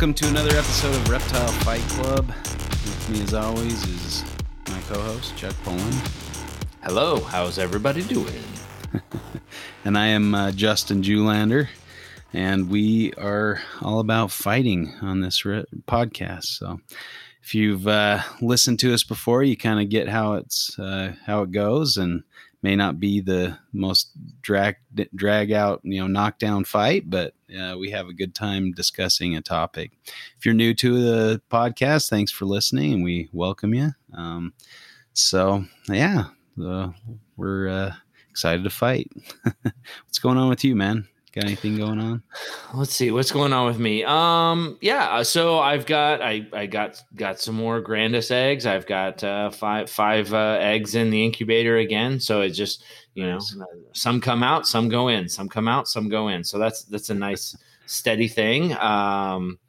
welcome to another episode of Reptile Fight Club. With me, as always, is my co-host Chuck Poland, Hello, how's everybody doing? and I am uh, Justin Julander, and we are all about fighting on this re- podcast. So, if you've uh, listened to us before, you kind of get how it's uh, how it goes, and may not be the most drag drag out you know knockdown fight, but uh, we have a good time discussing a topic. If you're new to the podcast, thanks for listening, and we welcome you. Um, so yeah, uh, we're uh, excited to fight. What's going on with you, man? Got anything going on? Let's see what's going on with me. Um, yeah, uh, so I've got I I got got some more Grandis eggs. I've got uh, five five uh, eggs in the incubator again. So it just you know some come out, some go in, some come out, some go in. So that's that's a nice steady thing. Um,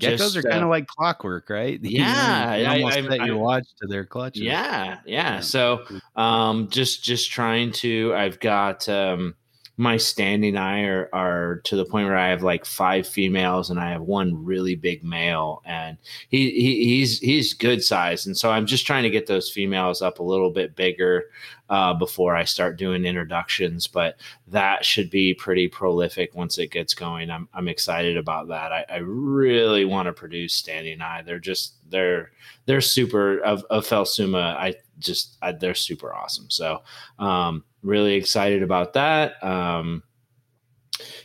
Geckos just, are kind of uh, like clockwork, right? Yeah, you I- almost I- set I- your watch to their clutches. Yeah, yeah. Yeah. So um just just trying to I've got um my standingi are, are to the point where I have like five females and I have one really big male and he, he he's he's good size and so I'm just trying to get those females up a little bit bigger uh, before I start doing introductions but that should be pretty prolific once it gets going I'm, I'm excited about that I, I really want to produce standingi they're just they're they're super of, of Phelsuma. I just I, they're super awesome. So um, really excited about that. Um,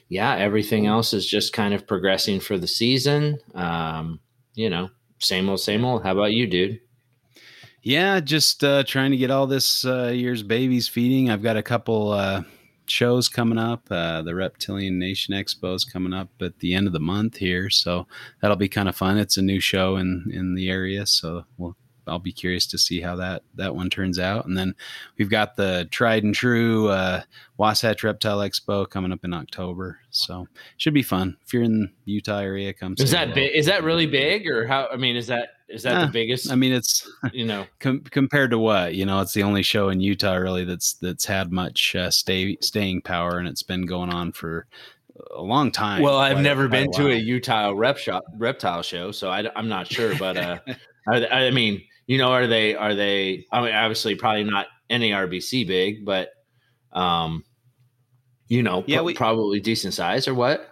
yeah, everything else is just kind of progressing for the season. Um, you know, same old, same old. How about you, dude? Yeah, just uh, trying to get all this uh, year's babies feeding. I've got a couple uh, shows coming up. Uh, the Reptilian Nation Expo is coming up at the end of the month here, so that'll be kind of fun. It's a new show in in the area, so we'll. I'll be curious to see how that that one turns out. And then we've got the tried and true uh, Wasatch Reptile Expo coming up in October, so should be fun. If you're in the Utah area, come. Is that big? Is that really big, or how? I mean, is that is that Uh, the biggest? I mean, it's you know, Com- compared to what you know it's the only show in utah really that's that's had much uh, stay staying power and it's been going on for a long time Well, I've Quite never been to a. Utah rep shop, reptile show, so I, am not sure. But uh, they- I mean, you know, are they are they? I mean, obviously, probably not NARBC big, but um, you know, Yeah, we- probably decent size or what?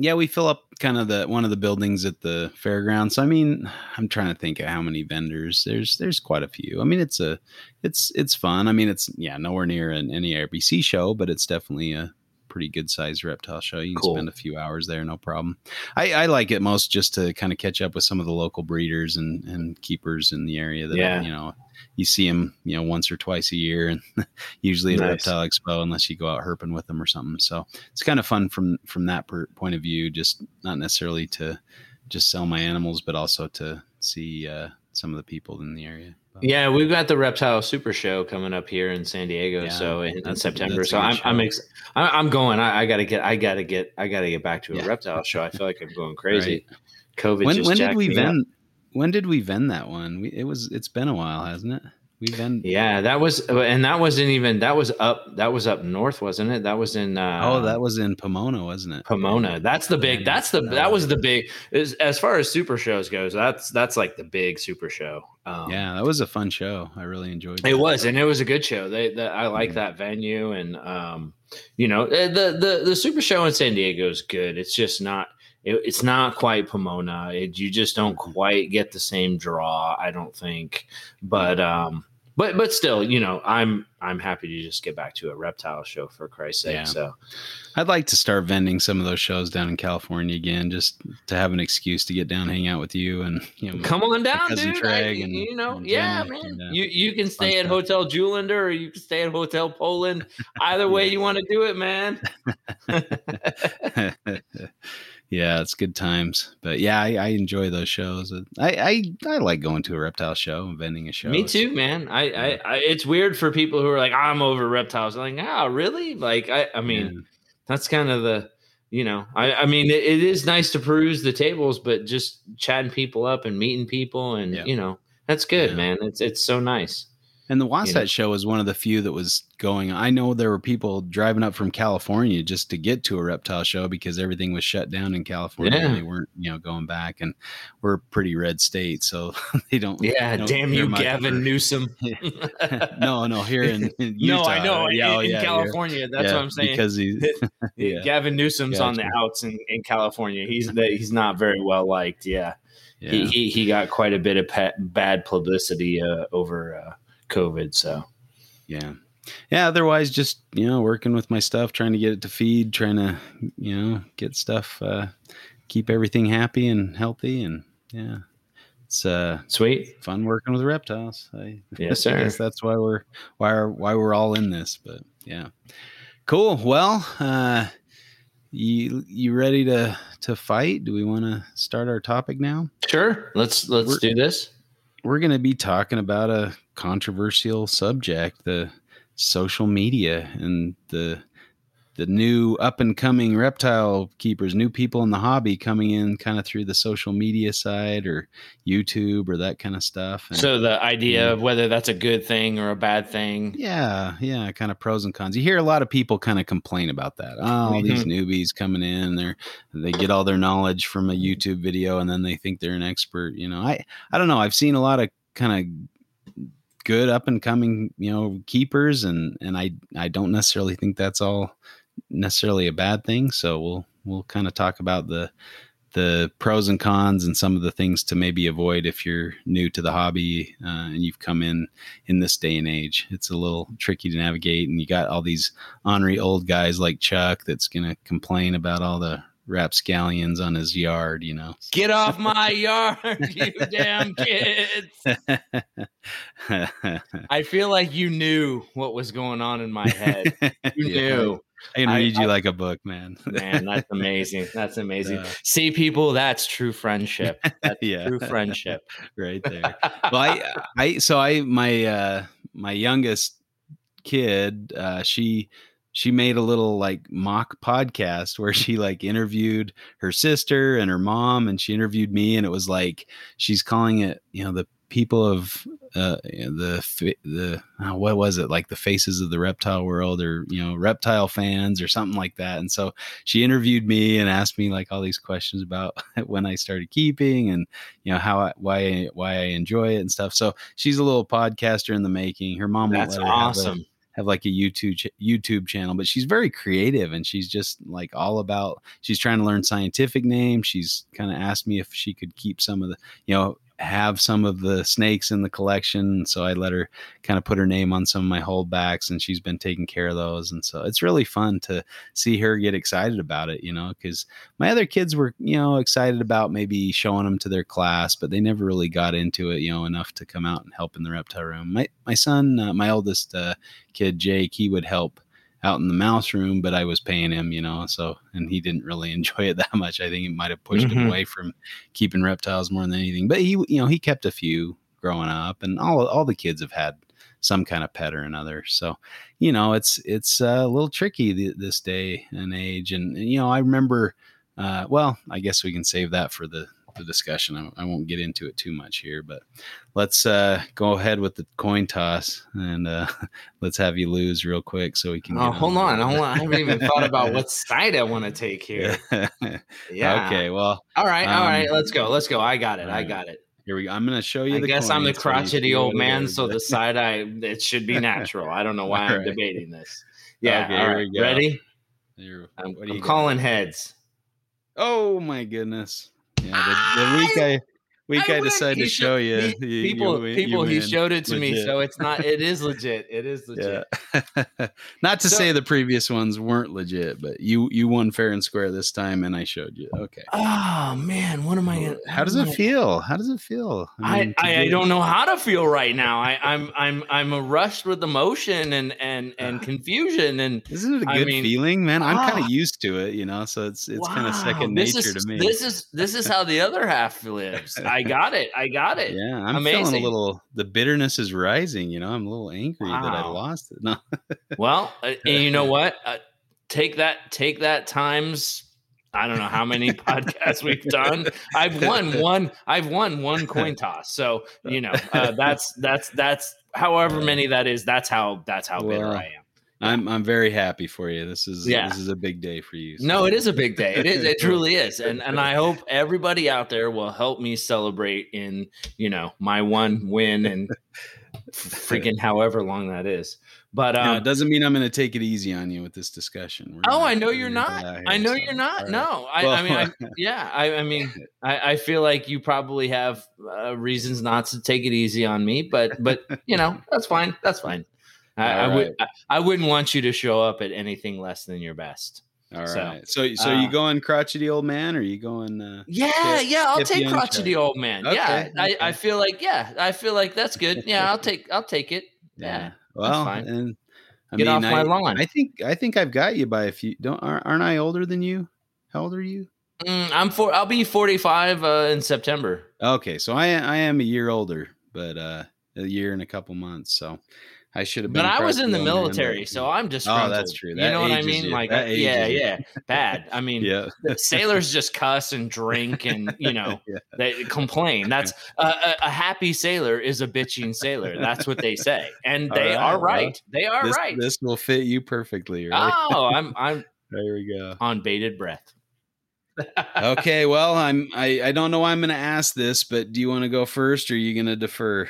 yeah we fill up kind of the one of the buildings at the fairgrounds so i mean i'm trying to think of how many vendors there's there's quite a few i mean it's a it's it's fun i mean it's yeah nowhere near an NARBC show but it's definitely a pretty good sized reptile show you can Cool. spend a few hours there no problem I, I like it most just to kind of catch up with some of the local breeders and and keepers in the area that Yeah. you know you see them you know once or twice a year and usually at a Nice. reptile expo unless you go out herping with them or something so it's kind of fun from from that per, point of view just not necessarily to just sell my animals but also to see uh, some of the people in the area Yeah, we've got the Reptile Super Show coming up here in San Diego, Yeah, so in, in September. So I'm I'm, ex- I'm I'm going. I, I gotta get. I gotta get. I gotta get back to a Yeah. reptile show. I feel like I'm going crazy. Right. COVID. when when did we me up. vend when did we vend that one we, it was it's been a while hasn't it we vend Yeah, that was, and that wasn't even. That was up. That was up north, wasn't it? That was in. Uh, oh that was in pomona wasn't it Pomona. That's the big. That's the. That was the big. As, as far as super shows goes, that's that's like the big super show. Um, yeah that was a fun show i really enjoyed It was, and it was a good show. They, the, I like that venue, and um, you know, eh, the the the Super Show in San Diego is good. It's just not. It, it's not quite Pomona. It, you just don't Mhm. quite get the same draw. I don't think, but um, but but still, you know, I'm I'm happy to just get back to a reptile show for Christ's sake. Yeah. So I'd like to start vending some of those shows down in California again, just to have an excuse to get down, hang out with you, and you know, come on down, dude. And- you know, yeah, man. and, uh, you you can stay at stuff. Hotel Julander or you can stay at Hotel Poland. Either way you want to do it, man. yeah, it's good times. But yeah, I, I enjoy those shows. I, I I like going to a reptile show and vending a show. Me too, man. I, I, I, it's weird for people who are like, I'm over reptiles. I'm like, ah, really? Like, I, I mean, Yeah. that's kind of the, you know, I, I mean, it, it is nice to peruse the tables, but just chatting people up and meeting people, and Yeah. you know, that's good, Yeah. man. It's, it's so nice. And the Wasatch you know? Show was one of the few that was going. I know there were people driving up from California just to get to a reptile show because everything was shut down in California. Yeah. They weren't, you know, going back, and we're a pretty red state, so they don't. Yeah, don't damn you, Gavin Newsom. no, no, here in, in Utah, no, I know yeah, in, oh, yeah, California. That's what I'm saying. Because he's Gavin Newsom's gotcha. on the outs in, in California. He's the, he's not very well liked. Yeah. He, he, he got quite a bit of bad publicity uh, over uh, COVID. So, yeah. Yeah. Otherwise, just, you know, working with my stuff, trying to get it to feed, trying to, you know, get stuff, uh, keep everything happy and healthy. And yeah, it's uh, sweet, fun working with reptiles. I, yes, sir. I guess that's why we're, why are, why we're all in this. But yeah. Cool. Well, uh, you you ready to to fight? Do we want to start our topic now? Sure. Let's let's we're, do this. We're going to be talking about a controversial subject, the social media and the the new up and coming reptile keepers, new people in the hobby coming in kind of through the social media side or YouTube or that kind of stuff. And, so the idea of whether that's a good thing or a bad thing. Yeah, yeah, kind of pros and cons. You hear a lot of people kind of complain about that. Oh, mm-hmm. these newbies coming in, they they get all their knowledge from a YouTube video and then they think they're an expert. You know, I I don't know. I've seen a lot of kind of good up and coming you know keepers and and i i don't necessarily think that's all necessarily a bad thing so we'll we'll kind of talk about the the pros and cons and some of the things to maybe avoid if you're new to the hobby uh, and you've come in in this day and age. It's a little tricky to navigate and you got all these ornery old guys like chuck that's going to complain about all the rapscallions on his yard, you know. Get off my yard, you damn kids. I feel like you knew what was going on in my head. You yeah. knew. I can read I, you I, like a book, man. man, that's amazing. That's amazing. Uh, See, people, that's true friendship. That's yeah. true friendship. right there. Well, I, I, so I, my, uh, my youngest kid, uh, she, she made a little like mock podcast where she like interviewed her sister and her mom and she interviewed me and it was like she's calling it you know the people of uh, the the uh, what was it? Like the faces of the reptile world or you know reptile fans or something like that. And so she interviewed me and asked me like all these questions about when I started keeping and you know how I, why why I enjoy it and stuff. So she's a little podcaster in the making. Her mom that's awesome have like a YouTube ch- YouTube channel, but she's very creative and she's just like all about. She's trying to learn scientific names. She's kind of asked me if she could keep some of the, you know, have some of the snakes in the collection. So I let her kind of put her name on some of my holdbacks and she's been taking care of those. And so it's really fun to see her get excited about it, you know, because my other kids were, you know, excited about maybe showing them to their class, but they never really got into it, you know, enough to come out and help in the reptile room. My, my son, uh, my oldest uh, kid, Jake, he would help out in the mouse room, but I was paying him, you know, so and he didn't really enjoy it that much. I think it might have pushed mm-hmm. him away from keeping reptiles more than anything. But he, you know, he kept a few growing up, and all all the kids have had some kind of pet or another. So, you know, it's it's uh, a little tricky th- this day and age. And, and you know, I remember. Uh, well, I guess we can save that for the the discussion. I, I, won't get into it too much here, but let's uh, go ahead with the coin toss and uh, let's have you lose real quick so we can. Oh, hold on, hold on. I haven't even thought about what side I want to take here. yeah. Okay. Well. All right. All um, right. Let's go. Let's go. I got it. Right. I got it. Here we go. I'm going to show you. I guess I'm the crotchety old man, so the side I it should be natural. I don't know why I'm debating this. Yeah. Okay, all right. Ready? I'm, I'm calling heads. Oh my goodness. Yeah, the, the week I I, I decided to show you, he, you people you, people you he showed it to legit. me, so it's not. It is legit. It is legit. Yeah. not to so, say the previous ones weren't legit, but you you won fair and square this time, and I showed you. Okay. Oh man, what am I? Gonna, how does it feel? How does it feel? I mean, I, I, don't know how to feel right now. I, I'm I'm I'm a rushed with emotion and and and confusion. And isn't it a good I mean, feeling, man? I'm kind of ah. used to it, you know. So it's it's wow, kind of second nature is, to me. This is this is how the other half lives. I got it. I got it. Yeah, I'm Amazing. feeling a little. The bitterness is rising. You know, I'm a little angry wow. that I lost it. No. well, uh, and you know what? Uh, take that. Take that times. I don't know how many podcasts we've done. I've won one. I've won one coin toss. So you know uh, that's that's that's however many that is, that's how that's how bitter Well, I am. I'm I'm very happy for you. This is Yeah. this is a big day for you. so- No, it is a big day. It is. It truly is. And and I hope everybody out there will help me celebrate in you know my one win and freaking however long that is. But No, um, it doesn't mean I'm going to take it easy on you with this discussion. We're oh, I know you're not. that I know so, you're not. right. No, I, I mean, I, yeah. I, I mean, I, I feel like you probably have uh, reasons not to take it easy on me, but but you know that's fine. That's fine. I, I All would. I, I wouldn't want you to show up at anything less than your best. All So, right. So, so, you uh, going crotchety old man, or you going? Uh, Yeah, Hip- yeah, I'll take crotchety old man. yeah, Okay, I, I feel like yeah, I feel like that's good. Yeah, I'll take I'll take it. Yeah, Well, fine. and I Get mean, off my lawn. I think I think I've got you by a few. Don't aren't, aren't I older than you? How old are you? Mm, I'm for I'll be 45 uh, in September. Okay, so I I am a year older, but uh, a year and a couple months. So I should have been. But I was in the crotchety old man, military, so I'm just Oh, that's true. You know what I mean? you. Like, That yeah, you. yeah, bad. I mean, yeah. sailors just cuss and drink and you know Yeah. they complain. That's uh, a, a happy sailor is a bitching sailor. That's what they say, and they right, are well, right. They are This, right. this will fit you perfectly, right? Oh, I'm I'm There we go. on bated breath. okay, well, I'm I, I don't know why I'm going to ask this, but do you want to go first or are you going to defer?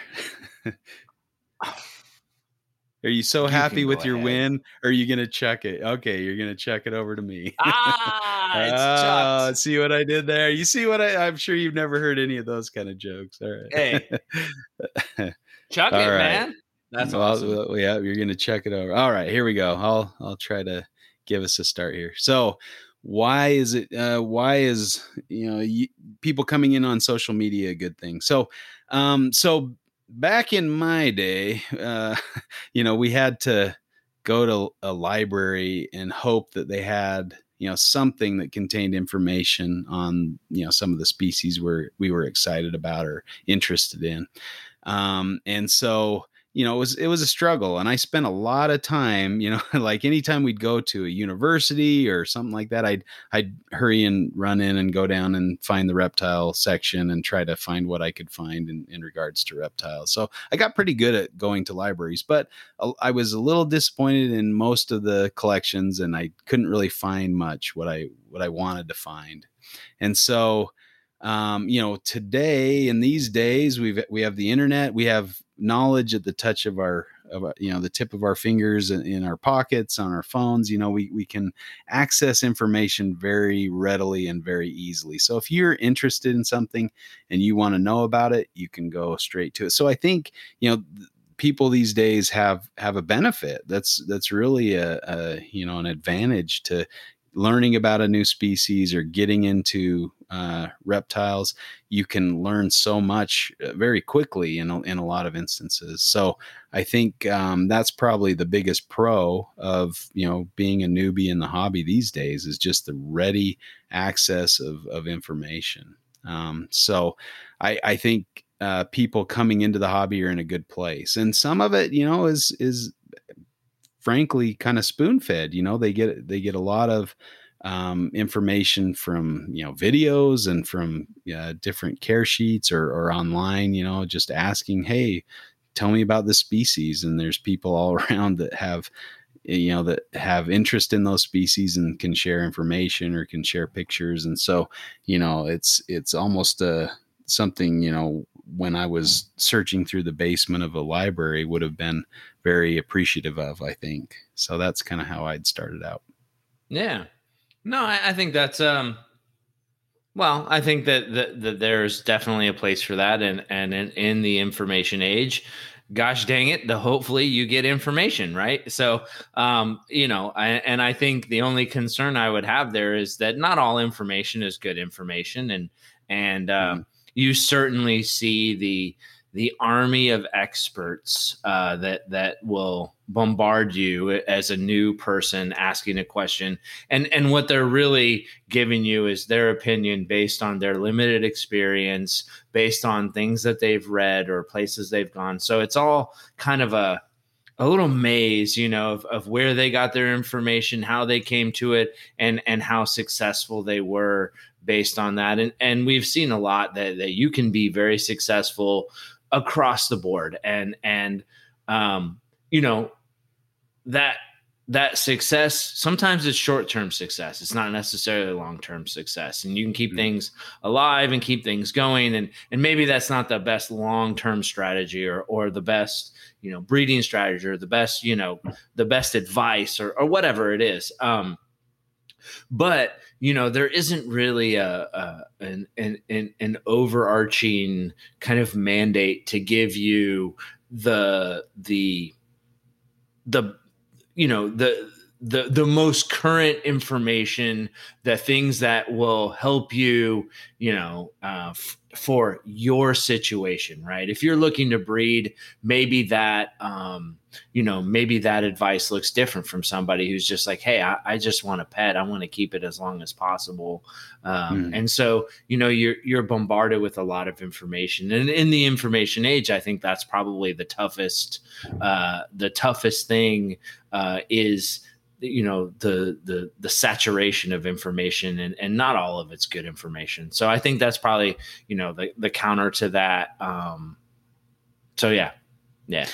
Are you so You happy with your ahead. win or are you going to check it? Okay, you're going to check it over to me. Ah, it's Oh, see what I did there? You see what I I'm sure you've never heard any of those kind of jokes. All right. Hey. Chuck All it, right. man. That's well, awesome. yeah, you're going to check it over. All right, here we go. I'll I'll try to give us a start here. So, why is it? Uh, why is you know y- people coming in on social media a good thing? So, um, so back in my day, uh, you know, we had to go to a library and hope that they had you know something that contained information on you know some of the species where we were excited about or interested in. Um, and so you know it was it was a struggle and i spent a lot of time you know like anytime we'd go to a university or something like that i'd i'd hurry and run in and go down and find the reptile section and try to find what i could find in, in regards to reptiles. So i got pretty good at going to libraries but I was a little disappointed in most of the collections and i couldn't really find much what i what i wanted to find. And so um, you know today in these days we've we have the internet we have knowledge at the touch of our of you know the tip of our fingers in, our pockets on our phones you know we we can access information very readily and very easily. So if you're interested in something and you want to know about it you can go straight to it. So i think you know people these days have have a benefit. That's that's really a, a you know an advantage to learning about a new species or getting into uh, reptiles, you can learn so much uh, very quickly in a, in a lot of instances. So I think um, that's probably the biggest pro of you know being a newbie in the hobby these days is just the ready access of of information. Um, so I, I think uh, people coming into the hobby are in a good place, and some of it, you know, is is frankly kind of spoon fed. You know, they get they get a lot of um, information from you know videos and from uh, different care sheets or, or online. You know, just asking, hey, tell me about the species, and there's people all around that have you know that have interest in those species and can share information or can share pictures and so you know it's it's almost a something you know when i was searching through the basement of a library would have been very appreciative of i think so that's kind of how i'd started out Yeah. No, I, I think that's um well, I think that, that that there's definitely a place for that and and in, in the information age, gosh dang it, the hopefully you get information, right? So um, you know, I, and I think the only concern I would have there is that not all information is good information and and um, you certainly see the the army of experts uh, that that will bombard you as a new person asking a question, and and what they're really giving you is their opinion based on their limited experience, based on things that they've read or places they've gone. So it's all kind of a a little maze, you know, of, of where they got their information, how they came to it, and and how successful they were based on that. And and we've seen a lot that that you can be very successful across the board. And and um, you know, that that success sometimes it's short-term success. It's not necessarily long-term success. And you can keep mm-hmm. things alive and keep things going. And and maybe that's not the best long-term strategy or or the best you know breeding strategy or the best you know the best advice or or whatever it is. Um but you know there isn't really a, a an, an an overarching kind of mandate to give you the the the you know the the the most current information the things that will help you you know uh, f- for your situation right? If you're looking to breed maybe that um, you know maybe that advice looks different from somebody who's just like hey i, I just want a pet. I want to keep it as long as possible. Um, mm. and so you know you're you're bombarded with a lot of information. And in the information age i think that's probably the toughest uh, the toughest thing uh, is you know the the the saturation of information and and not all of it's good information so i think that's probably you know the the counter to that um so yeah yeah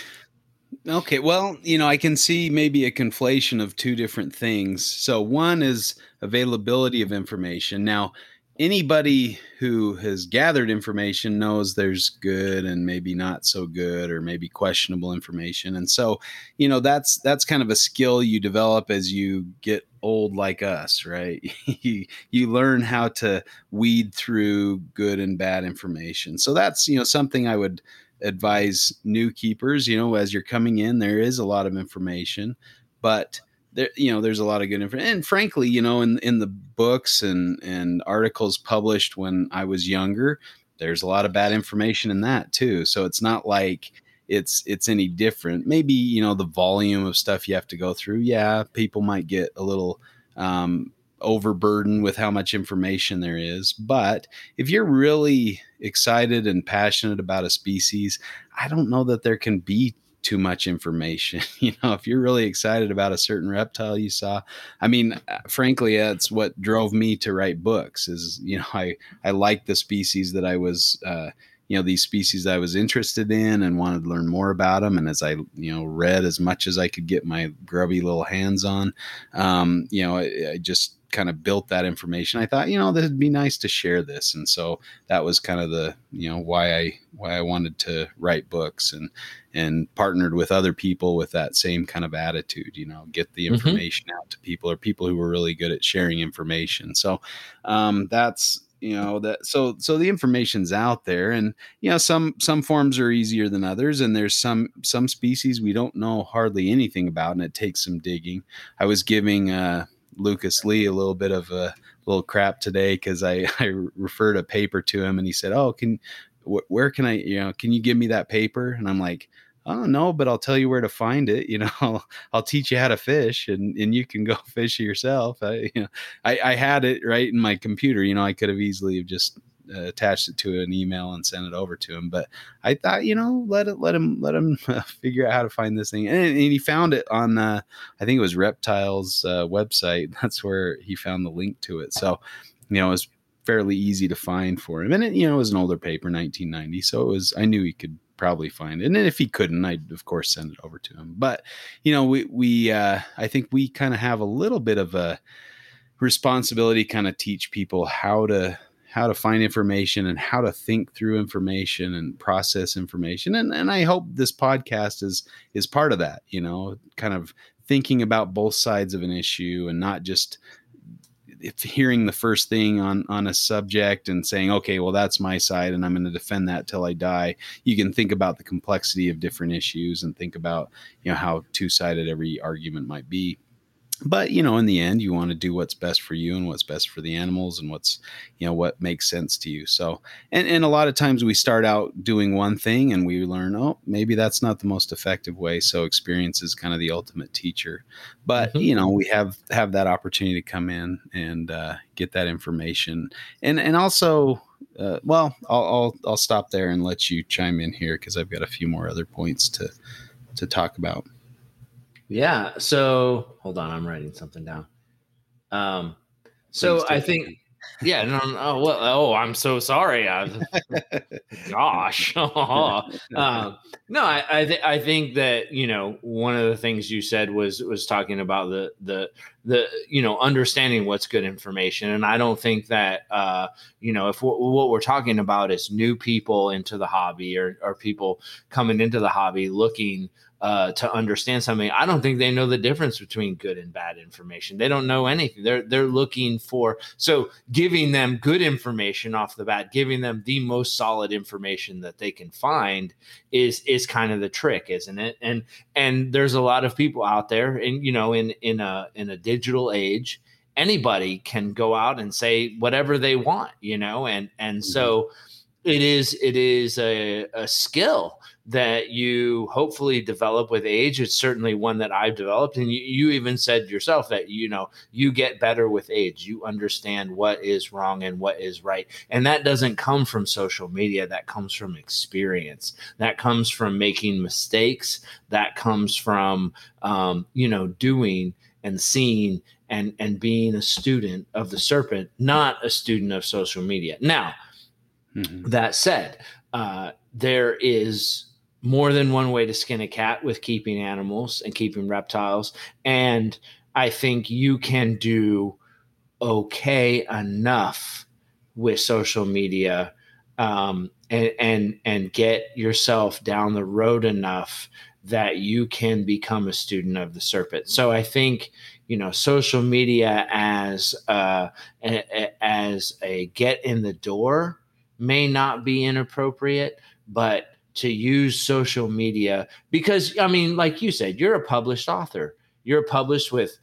Okay, well, you know, I can see maybe a conflation of two different things. So, one is availability of information. Now, anybody who has gathered information knows there's good and maybe not so good or maybe questionable information. And so, you know, that's that's kind of a skill you develop as you get old like us, right? you, you learn how to weed through good and bad information. So that's, you know, something I would advise new keepers. You know, as you're coming in, there is a lot of information, but there, you know, there's a lot of good information. And frankly, you know, in in the books and and articles published when I was younger, there's a lot of bad information in that too. So it's not like it's it's any different. Maybe you know the volume of stuff you have to go through. Yeah, people might get a little um, overburdened with how much information there is. But if you're really excited and passionate about a species, I don't know that there can be too much information. you know, if you're really excited about a certain reptile you saw, I mean, uh, frankly, that's what drove me to write books. Is you know, I I like the species that I was. Uh, you know these species I was interested in and wanted to learn more about them. And as I you know read as much as I could get my grubby little hands on, um, you know I, I just kind of built that information. I thought, you know, that'd be nice to share this, and so that was kind of the, you know, why I why I wanted to write books and and partnered with other people with that same kind of attitude. You know, get the mm-hmm. information mm-hmm. out to people or people who were really good at sharing information. So um, that's you know that so so the information's out there and you know some some forms are easier than others and there's some some species we don't know hardly anything about and it takes some digging i was giving uh Lucas Lee a little bit of a little crap today because I, I referred a paper to him and he said, "Oh, can wh- where can I you know can you give me that paper?" And I'm like, "Oh no, but I'll tell you where to find it. You know, I'll, I'll teach you how to fish and and you can go fish yourself." I you know I, I had it right in my computer. You know, I could have easily just uh, attached it to an email and sent it over to him. But I thought, you know, let it, let him, let him uh, figure out how to find this thing. And, and he found it on, uh, I think it was Reptiles uh, website. That's where he found the link to it. So, you know, it was fairly easy to find for him. And it, you know, it was an older paper, 1990. So it was, I knew he could probably find. And then if he couldn't, I'd of course send it over to him. But, you know, we, we, uh, I think we kind of have a little bit of a responsibility kind of teach people how to, how to find information and how to think through information and process information and and I hope this podcast is is part of that you know kind of thinking about both sides of an issue and not just hearing the first thing on on a subject and saying okay well that's my side and i'm going to defend that till i die. You can think about the complexity of different issues and think about you know how two-sided every argument might be but you know in the end you want to do what's best for you and what's best for the animals and what's you know what makes sense to you. So and, and a lot of times we start out doing one thing and we learn oh maybe that's not the most effective way. So experience is kind of the ultimate teacher. But mm-hmm. you know we have have that opportunity to come in and uh, get that information. And and also uh, well I'll, I'll i'll stop there and let you chime in here because i've got a few more other points to to talk about yeah. So hold on, I'm writing something down. Um, so I think yeah, no, no, oh, well, oh, I'm so sorry. I, gosh, uh, no, I, I, th- I think that you know one of the things you said was was talking about the the the you know understanding what's good information, and I don't think that uh, you know if w- what we're talking about is new people into the hobby or or people coming into the hobby looking uh, to understand something. I don't think they know the difference between good and bad information. They don't know anything. They're they're looking for so giving them good information off the bat, giving them the most solid information that they can find is is kind of the trick, isn't it? And and there's a lot of people out there, and you know, in in a in a digital age, anybody can go out and say whatever they want, you know, and and so mm-hmm. it is it is a, a skill that you hopefully develop with age. It's certainly one that I've developed. And you, you, even said yourself that, you know, you get better with age. You understand what is wrong and what is right. And that doesn't come from social media. That comes from experience. That comes from making mistakes. That comes from, um, you know, doing and seeing and, and being a student of the serpent, not a student of social media. Now, mm-hmm. that said, uh, there is more than one way to skin a cat with keeping animals and keeping reptiles. And I think you can do okay enough with social media um, and and and get yourself down the road enough that you can become a student of the serpent. So I think you know social media as uh, a, as a get in the door may not be inappropriate, but to use social media because I mean, like you said, you're a published author. You're published with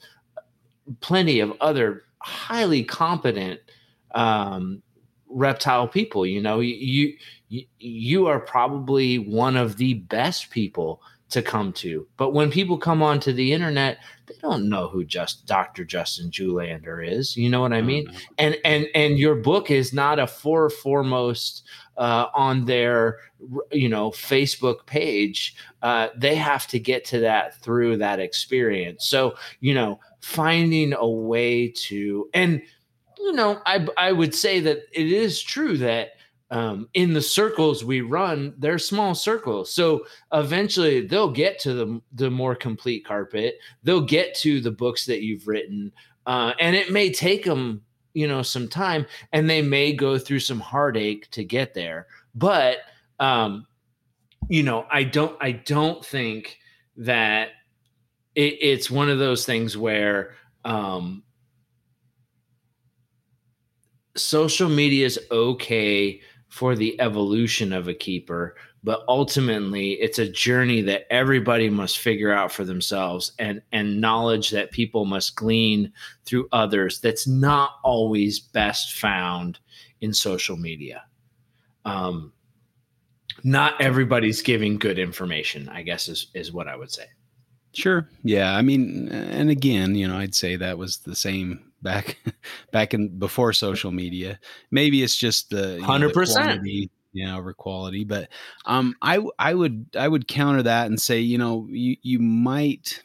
plenty of other highly competent um, reptile people. You know, you, you you are probably one of the best people to come to. But when people come onto the internet, they don't know who just Dr. Justin Julander is. You know what I mean? Mm-hmm. And and and your book is not a for foremost uh, on their you know Facebook page. Uh, they have to get to that through that experience. So you know, finding a way to and you know, I I would say that it is true that um, in the circles we run, they're small circles. So eventually they'll get to the, the more complete carpet. They'll get to the books that you've written. Uh, and it may take them, you know, some time and they may go through some heartache to get there. But, um, you know, I don't, I don't think that it, it's one of those things where, um, social media is okay for the evolution of a keeper but ultimately it's a journey that everybody must figure out for themselves and and knowledge that people must glean through others that's not always best found in social media. Um not everybody's giving good information i guess is is what i would say. Sure. Yeah. I mean and again you know i'd say that was the same back back in before social media. Maybe it's just the hundred percent you know over quality but um i i would i would counter that and say you know you you might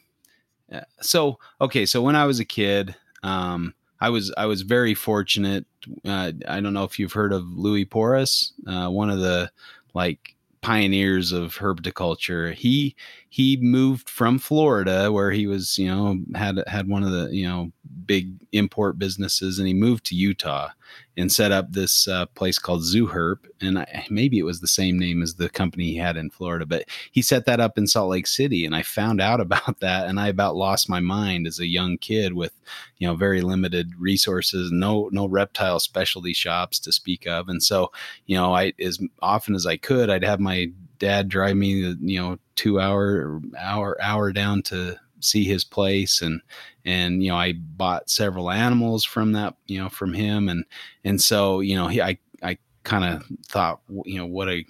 uh, so okay so when i was a kid um i was i was very fortunate uh, i don't know if you've heard of louis porras uh, one of the like pioneers of herpetoculture. He he moved from Florida where he was, you know, had had one of the, you know, big import businesses and he moved to Utah and set up this uh, place called ZooHerp. And I, maybe it was the same name as the company he had in Florida, but he set that up in Salt Lake City. And I found out about that and I about lost my mind as a young kid with, you know, very limited resources, no, no reptile specialty shops to speak of. And so, you know, I, as often as I could, I'd have my dad drive me, you know, two hour, hour, hour down to see his place and and you know I bought several animals from that you know from him. And and so you know he I I kind of thought you know what a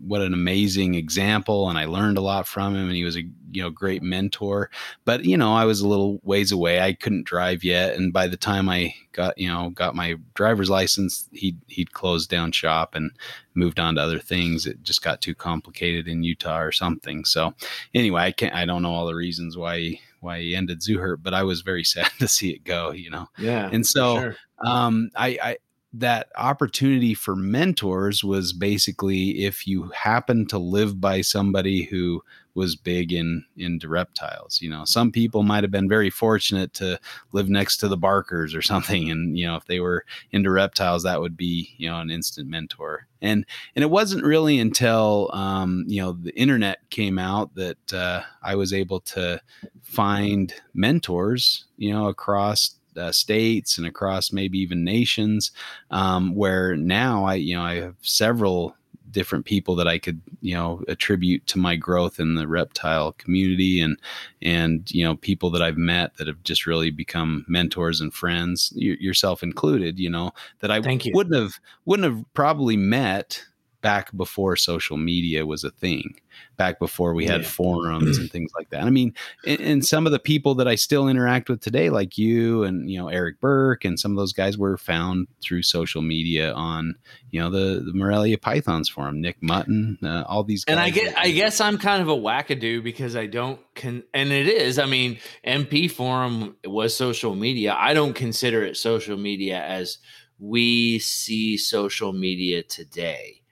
what an amazing example and I learned a lot from him and he was a you know great mentor but you know I was a little ways away I couldn't drive yet and by the time I got you know got my driver's license he he'd closed down shop and moved on to other things it just got too complicated in Utah or something so anyway I can't I don't know all the reasons why why he ended ZooHerp, but I was very sad to see it go, you know. Yeah. And so sure. um I I that opportunity for mentors was basically if you happen to live by somebody who was big in into reptiles you know? Some people might have been very fortunate to live next to the barkers or something and you know if they were into reptiles that would be you know an instant mentor. And and it wasn't really until um, you know the internet came out that uh, i was able to find mentors you know across uh, states and across maybe even nations um, where now i you know i have several different people that I could, you know, attribute to my growth in the reptile community and and you know people that I've met that have just really become mentors and friends, yourself included. You know that I Thank you. wouldn't have wouldn't have probably met back before social media was a thing back before we had yeah. forums and things like that. I mean, and, and, some of the people that I still interact with today, like you and you know Eric Burke and some of those guys, were found through social media on you know the the Morelia Pythons forum, Nick Mutton, uh, all these. guys. And I get, I guess I'm kind of a wackadoo because I don't can, and it is. I mean, MP forum was social media. I don't consider it social media as we see social media today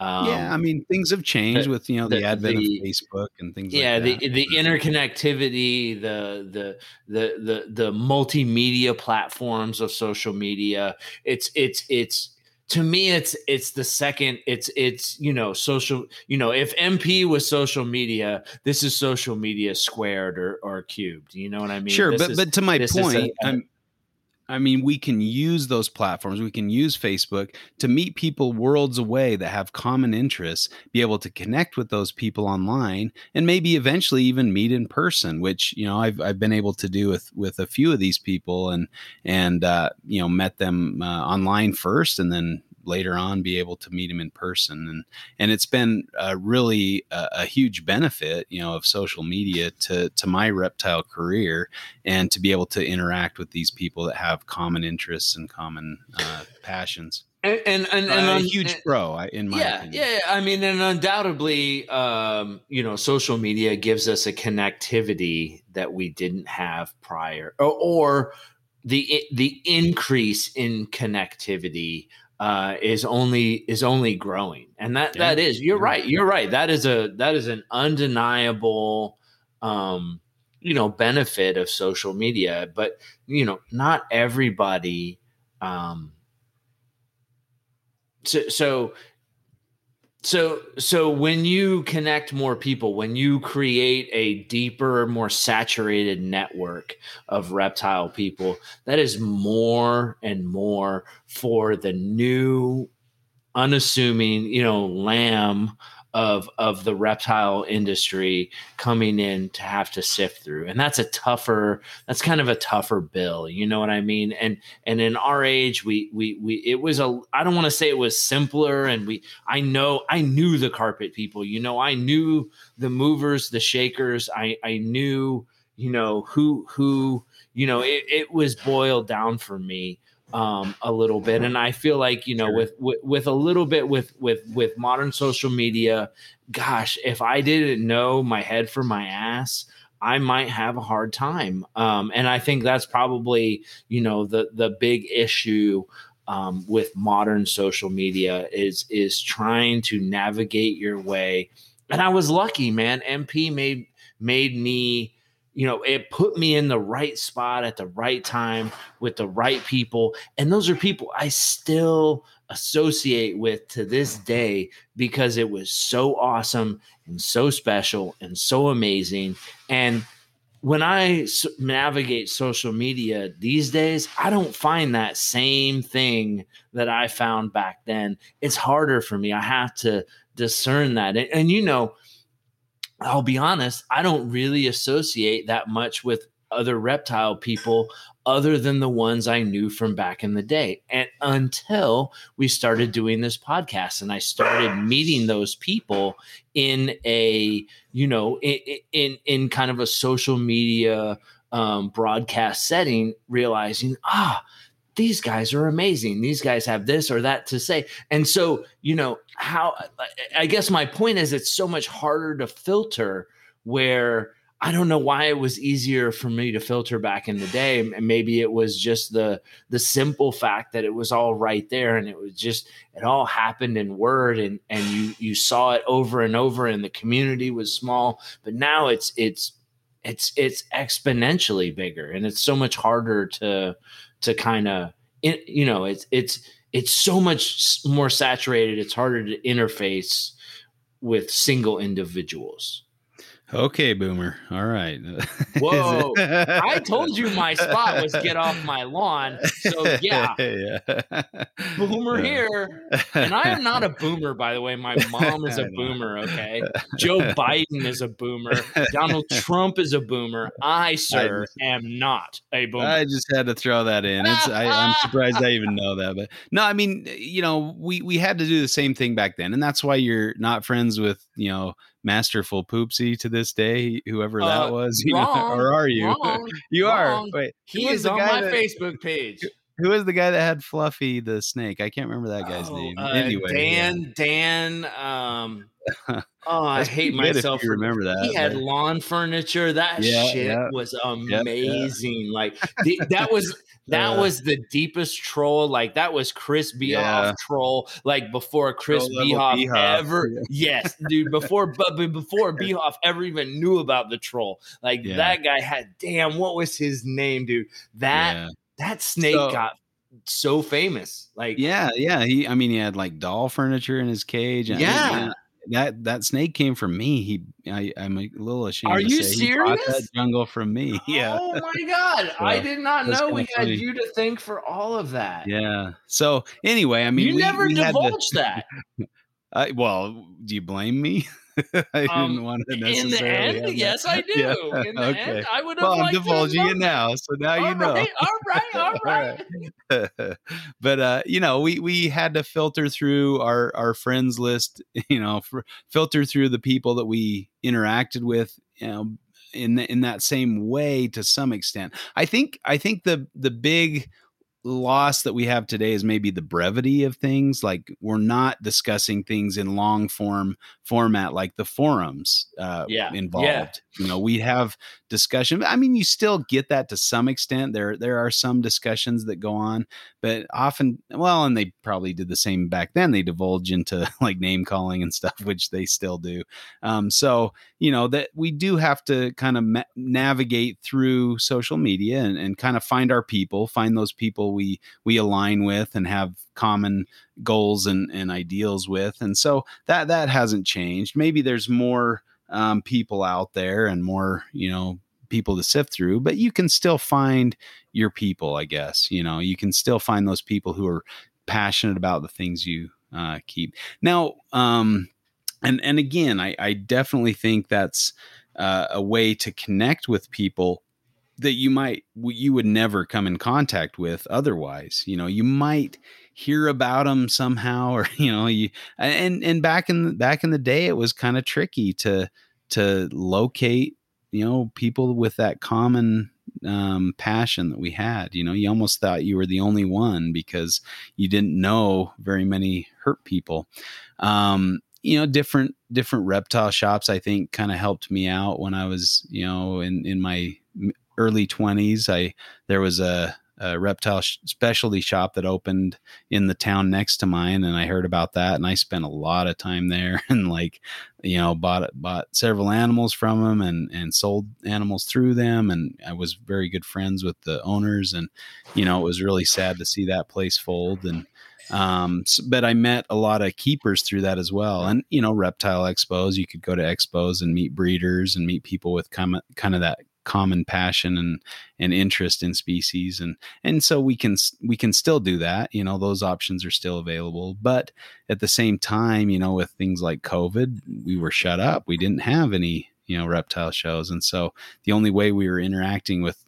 um, yeah, I mean things have changed the, with you know the, the advent the, of Facebook and things. Like that. Yeah, like the the interconnectivity, the the the the the multimedia platforms of social media. It's it's it's to me it's it's the second it's it's you know social you know if mp was social media this is social media squared or or cubed you know what i mean sure this but is, but to my point I'm, I mean, we can use those platforms. We can use Facebook to meet people worlds away that have common interests, be able to connect with those people online, and maybe eventually even meet in person. Which you know I've I've been able to do with with a few of these people, and and uh, you know met them uh, online first, and then later on be able to meet him in person and and it's been uh, really a, a, huge benefit you know of social media to to my reptile career and to be able to interact with these people that have common interests and common uh, passions and and, and, and uh, a huge and, pro in my yeah opinion. yeah i mean and undoubtedly um, you know social media gives us a connectivity that we didn't have prior or, or the the increase in connectivity uh, is only is only growing, and that yeah. that is you're right you're right that is a that is an undeniable um, you know benefit of social media, but you know not everybody. Um, so so so so when you connect more people, when you create a deeper, more saturated network of reptile people, that is more and more for the new unassuming, you know, lamb of of the reptile industry coming in to have to sift through. And that's a tougher that's kind of a tougher bill you know what i mean? And and in our age we we we it was a i don't want to say it was simpler and we i know i knew the carpet people you know? I knew the movers the shakers i i knew you know who who you know? It, it was boiled down for me um, a little bit. And I feel like you know, sure. with, with with a little bit with with with modern social media, gosh, if I didn't know my head from my ass. I might have a hard time, um, and I think that's probably you know the the big issue um, with modern social media is is trying to navigate your way. And I was lucky, man. MP made made me you know, it put me in the right spot at the right time with the right people. And those are people I still associate with to this day because it was so awesome and so special and so amazing. And when I navigate social media these days, I don't find that same thing that I found back then. It's harder for me. I have to discern that. And, and you know, I'll be honest, I don't really associate that much with other reptile people other than the ones I knew from back in the day. And until we started doing this podcast and I started meeting those people in a, you know, in in, in kind of a social media um, broadcast setting, realizing, ah, these guys are amazing. These guys have this or that to say. And so, you know, how I guess my point is it's so much harder to filter where I don't know why it was easier for me to filter back in the day. And maybe it was just the the simple fact that it was all right there and it was just it all happened in word and and you you saw it over and over and the community was small. But now it's it's it's it's exponentially bigger and it's so much harder to to kind of you know it's it's it's so much more saturated. It's harder to interface with single individuals. Okay, boomer. All right. Whoa. I told you my spot was get off my lawn. So, yeah. yeah. Boomer here. And I am not a boomer, by the way. My mom is a boomer. Okay. Joe Biden is a boomer. Donald Trump is a boomer. I, sir, I am not a boomer. I just had to throw that in. It's, I, I'm surprised I even know that. But no, I mean, you know, we, we had to do the same thing back then. And that's why you're not friends with, you know, masterful poopsie to this day, whoever that uh, was. Wrong, or are you? Wrong, you wrong. are. Wait, he is on my that, Facebook page. Who was the guy that had Fluffy the snake? I can't remember that guy's oh, name. Uh, anyway, Dan, yeah. Dan. Um, oh, I hate myself. you remember that? He had lawn furniture. That yeah, shit yeah. was amazing. Yep, like the, that was that uh, was the deepest troll. Like that was Chris Behoff yeah. troll. Like before Chris Behoff, ever. Yeah. Yes, dude. Before but before Behoff ever even knew about the troll. Like yeah. that guy had. Damn, what was his name, dude? That that snake so, got so famous. Like yeah, yeah. He, I mean, he had like doll furniture in his cage. Yeah that that snake came from me. He, I, am a little ashamed. Are you serious? that jungle from me. Yeah. Oh my god! So, I did not know we had you to thank for all of that. Yeah. So anyway, I mean, you we, never we divulged that. I, well, do you blame me? I um, didn't want to necessarily. In the end, yes, I do. Yeah. In the okay. end, I would have. Well, I'm divulging it now, so now all you know. Right, all right, all right. all right. but uh, you know, we we had to filter through our our friends list. You know, filter through the people that we interacted with. You know, in in that same way to some extent. I think I think the the big loss that we have today is maybe the brevity of things like we're not discussing things in long form format like the forums uh, yeah. involved yeah. you know we have discussion i mean you still get that to some extent there there are some discussions that go on but often well and they probably did the same back then they divulge into like name calling and stuff which they still do um, so you know that we do have to kind of ma- navigate through social media and, and kind of find our people find those people we we align with and have common goals and, and ideals with. And so that that hasn't changed. Maybe there's more um, people out there and more you know people to sift through but you can still find your people i guess you know you can still find those people who are passionate about the things you uh, keep. Now um, and and again i, I definitely think that's uh, a way to connect with people that you might you would never come in contact with otherwise you know you might hear about them somehow or you know you and and back in back in the day it was kind of tricky to to locate you know people with that common um, passion that we had you know you almost thought you were the only one because you didn't know very many hurt people. Um, you know different different reptile shops i think kind of helped me out when i was you know in in my early 20s i there was a, a reptile sh- specialty shop that opened in the town next to mine and i heard about that and i spent a lot of time there and like you know bought bought several animals from them and and sold animals through them and i was very good friends with the owners and you know it was really sad to see that place fold and um, but I met a lot of keepers through that as well. And, you know, reptile expos, you could go to expos and meet breeders and meet people with kind of, kind of that common passion and and interest in species and and so we can we can still do that you know those options are still available but at the same time you know with things like covid we were shut up we didn't have any you know reptile shows and so the only way we were interacting with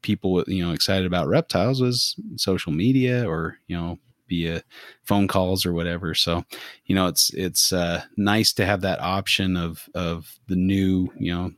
people you know excited about reptiles was social media or you know via phone calls or whatever. So, you know, it's it's uh, nice to have that option of of the new, you know,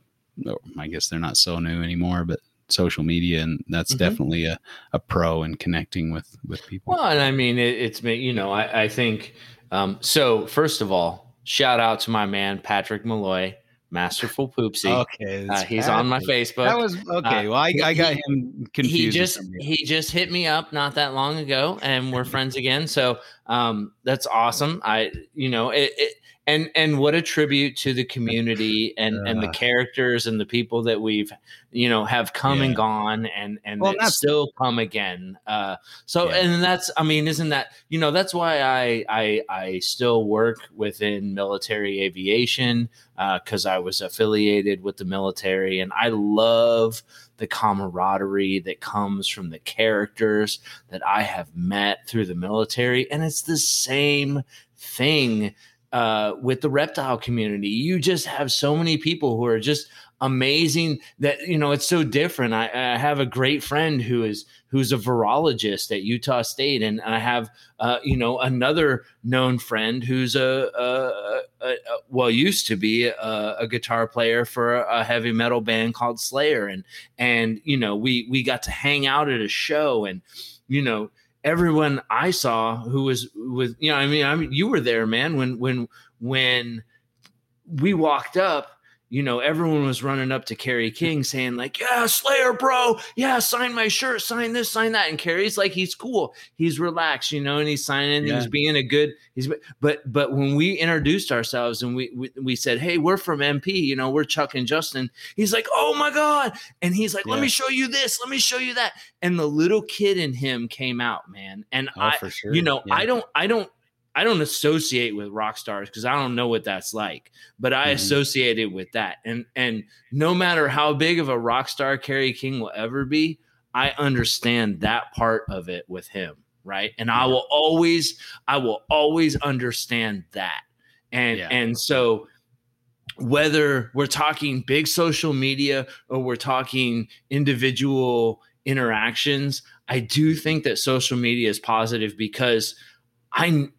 I guess they're not so new anymore, but social media and that's mm-hmm. definitely a, a pro in connecting with with people well and i mean it, it's you know i, I think um, so first of all shout out to my man patrick malloy Masterful Poopsie. Okay, uh, he's on my Facebook. That was okay. Uh, well, I, I got he, him confused. He just he just hit me up not that long ago, and we're friends again. So um, that's awesome. I you know it, it and and what a tribute to the community and uh, and the characters and the people that we've you know have come yeah. and gone and and well, still come again uh so yeah. and that's i mean isn't that you know that's why i i i still work within military aviation uh because i was affiliated with the military and i love the camaraderie that comes from the characters that i have met through the military and it's the same thing uh, with the reptile community. You just have so many people who are just amazing that you know it's so different. I, I have a great friend who is who's a virologist at Utah State, and I have uh, you know another known friend who's a, a, a, a well used to be a, guitar player for a heavy metal band called Slayer, and and you know we we got to hang out at a show and you know everyone I saw who was with you know I mean I mean you were there man when when when we walked up you know, everyone was running up to Kerry King saying, like, yeah, Slayer, bro. Yeah, sign my shirt, sign this, sign that. And Kerry's like, he's cool. He's relaxed, you know, and he's signing, yeah. he's being a good, he's, but, but when we introduced ourselves and we, we, we, said, hey, we're from MP, you know, we're Chuck and Justin, he's like, oh my God. And he's like, let yeah. me show you this, let me show you that. And the little kid in him came out, man. And oh, I, sure. you know, yeah. I don't, I don't, I don't associate with rock stars because I don't know what that's like, but I mm-hmm. associate it with that. And and no matter how big of a rock star Kerry King will ever be, I understand that part of it with him, right? And. I will always, I will always understand that. And yeah. and so whether we're talking big social media or we're talking individual interactions, I do think that social media is positive because I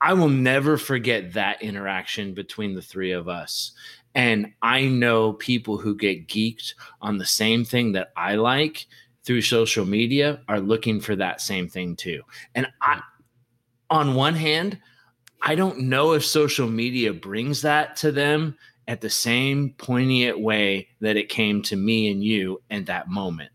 I will never forget that interaction between the three of us. And I know people who get geeked on the same thing that I like through social media are looking for that same thing too. And I, on one hand, I don't know if social media brings that to them at the same poignant way that it came to me and you in that moment.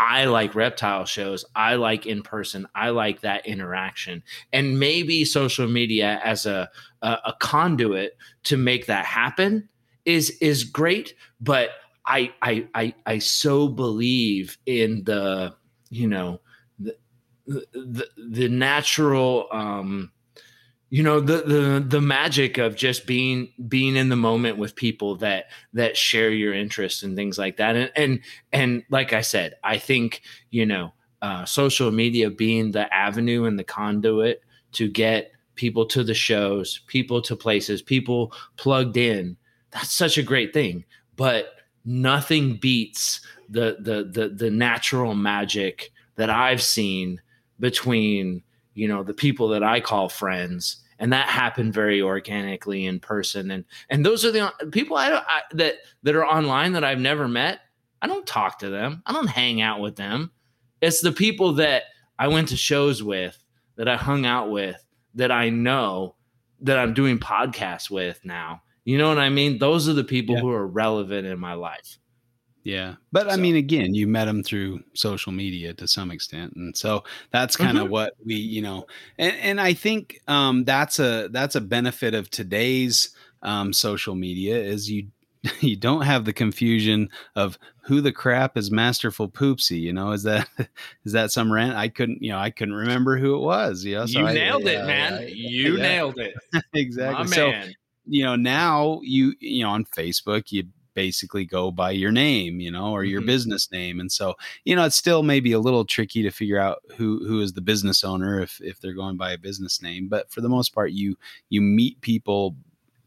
I like reptile shows. I like in person. I like that interaction. And maybe social media as a, a, a conduit to make that happen is is great. But I I I, I so believe in the you know the the, the natural um you know the the the magic of just being being in the moment with people that that share your interests and things like that. And and and like i said i think you know uh, social media being the avenue and the conduit to get people to the shows people to places people plugged in that's such a great thing. But nothing beats the the the, the natural magic that i've seen between you know the people that i call friends and that happened very organically in person. And and those are the people I, I that that are online that I've never met I don't talk to them. I don't hang out with them. It's the people that I went to shows with that I hung out with that I know that I'm doing podcasts with now. You know what I mean? Those are the people yeah. who are relevant in my life yeah. But so. I mean, again, you met them through social media to some extent. And so that's kind of mm-hmm. what we, you know, and, and I think um, that's a, that's a benefit of today's um, social media is you, you don't have the confusion of who the crap is masterful poopsie you know is that is that some rant i couldn't you know i couldn't remember who it was you know so you I, nailed it man I, you yeah. nailed it exactly My so man. you know now you you know on facebook you basically go by your name, you know, or your mm-hmm. business name. And so, you know, it's still maybe a little tricky to figure out who who is the business owner if if they're going by a business name. But for the most part, you you meet people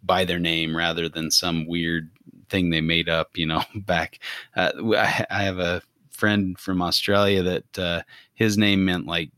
by their name rather than some weird thing they made up. You know, back uh, I, I have a friend from Australia that uh, his name meant like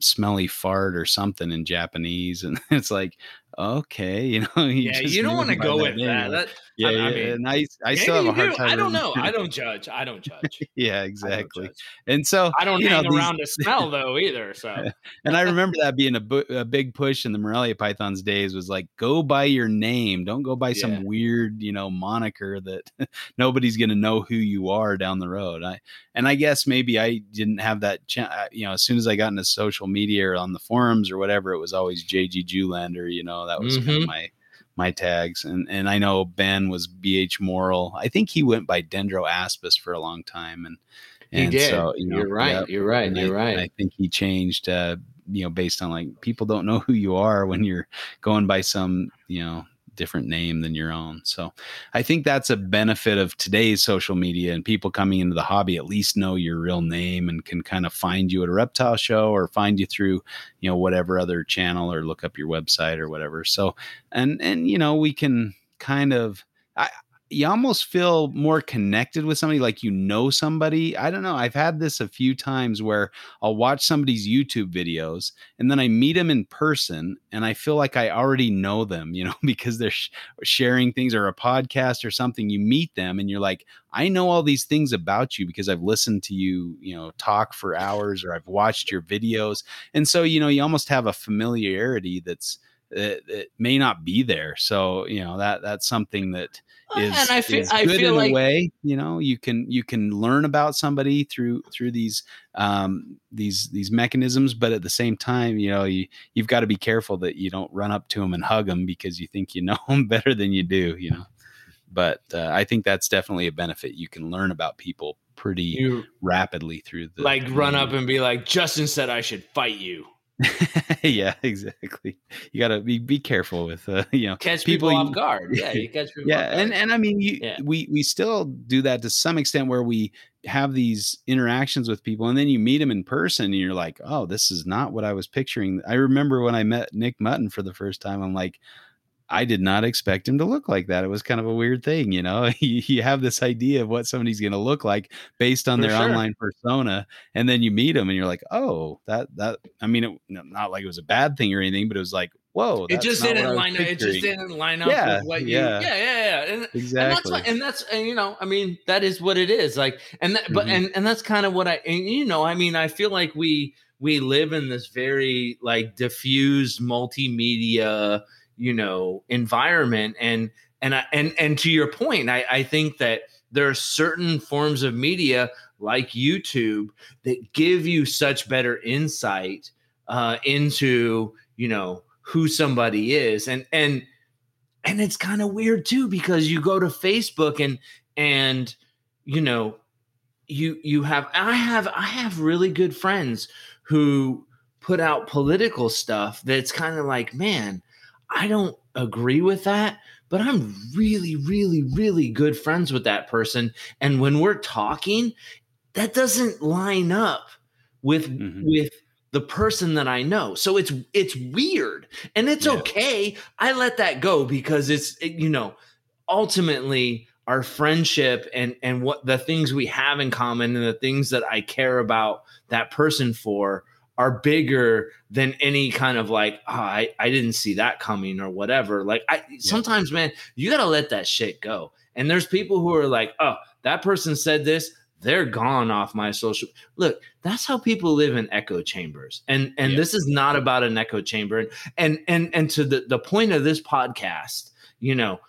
smelly fart or something in Japanese. And it's like, okay, you know, yeah, you don't want to go with that. that. Yeah, I, I mean, and I, I still have a hard do. time. I don't know. I don't judge. I don't judge. yeah, exactly. Judge. And so I don't hang know, around these, to smell though either. So, and I remember that being a, bu- a big push in the Morelia Pythons days was like, go by your name. Don't go by yeah. some weird, you know, moniker that nobody's going to know who you are down the road. I and I guess maybe I didn't have that. Ch- uh, you know, as soon as I got into social media or on the forums or whatever, it was always JG Julander. You know, that was mm-hmm. kind of my my tags. And and I know Ben was BH Moral. I think he went by Dendro Aspis for a long time. And and he did. So, you know, you're right. Yep. You're right. And you're I, right. I think he changed. Uh, you know, based on like people don't know who you are when you're going by some you know different name than your own. So I think that's a benefit of today's social media and people coming into the hobby at least know your real name and can kind of find you at a reptile show or find you through, you know, whatever other channel or look up your website or whatever. So and and you know, we can kind of you almost feel more connected with somebody like you know somebody. I don't know i've had this a few times where i'll watch somebody's youtube videos and then i meet them in person and i feel like i already know them you know because they're sh- sharing things or a podcast or something. You meet them and you're like i know all these things about you because i've listened to you you know talk for hours or i've watched your videos. And so you know you almost have a familiarity that's that, that may not be there so you know that that's something that is, and I feel, is good I feel in like, a way. You know, you can you can learn about somebody through through these um, these these mechanisms, but at the same time, you know, you you've got to be careful that you don't run up to them and hug them because you think you know them better than you do. You know, but uh, I think that's definitely a benefit. You can learn about people pretty you, rapidly through the like run up and be like, Justin said I should fight you. yeah, exactly. You got to be be careful with uh, you know catch people, people off guard. Yeah, you catch people. Yeah, and and I mean, you, yeah. we we still do that to some extent where we have these interactions with people, and then you meet them in person, and you're like, oh, this is not what I was picturing. I remember when I met Nick Mutton for the first time. I'm like, I did not expect him to look like that. It was kind of a weird thing, you know. you, you have this idea of what somebody's going to look like based on For their sure. online persona, and then you meet them, and you're like, "Oh, that that." I mean, it, not like it was a bad thing or anything, but it was like, "Whoa!" It just didn't line up. It just didn't line up yeah, with what you. Yeah, yeah, yeah, yeah. And, exactly. And that's, and that's and you know, I mean, that is what it is. Like, and that, mm-hmm. but and and that's kind of what I and you know, I mean, I feel like we we live in this very like diffused multimedia you know environment. And and I, and and to your point I, I think that there are certain forms of media like youtube that give you such better insight uh, into you know who somebody is. And and and it's kind of weird too because you go to facebook and and you know you you have i have i have really good friends who put out political stuff that's kind of like man I don't agree with that, but I'm really, really, really good friends with that person. And when we're talking, that doesn't line up with mm-hmm. with the person that I know. So it's it's weird. And it's yeah. okay. I let that go because it's you know, ultimately our friendship and and what the things we have in common and the things that I care about that person for are bigger than any kind of like oh, I I didn't see that coming or whatever. Like I yeah. sometimes man, you got to let that shit go. And there's people who are like, "Oh, that person said this, they're gone off my social." Look, that's how people live in echo chambers. And and yeah. this is not about an echo chamber. And and and and to the the point of this podcast, you know,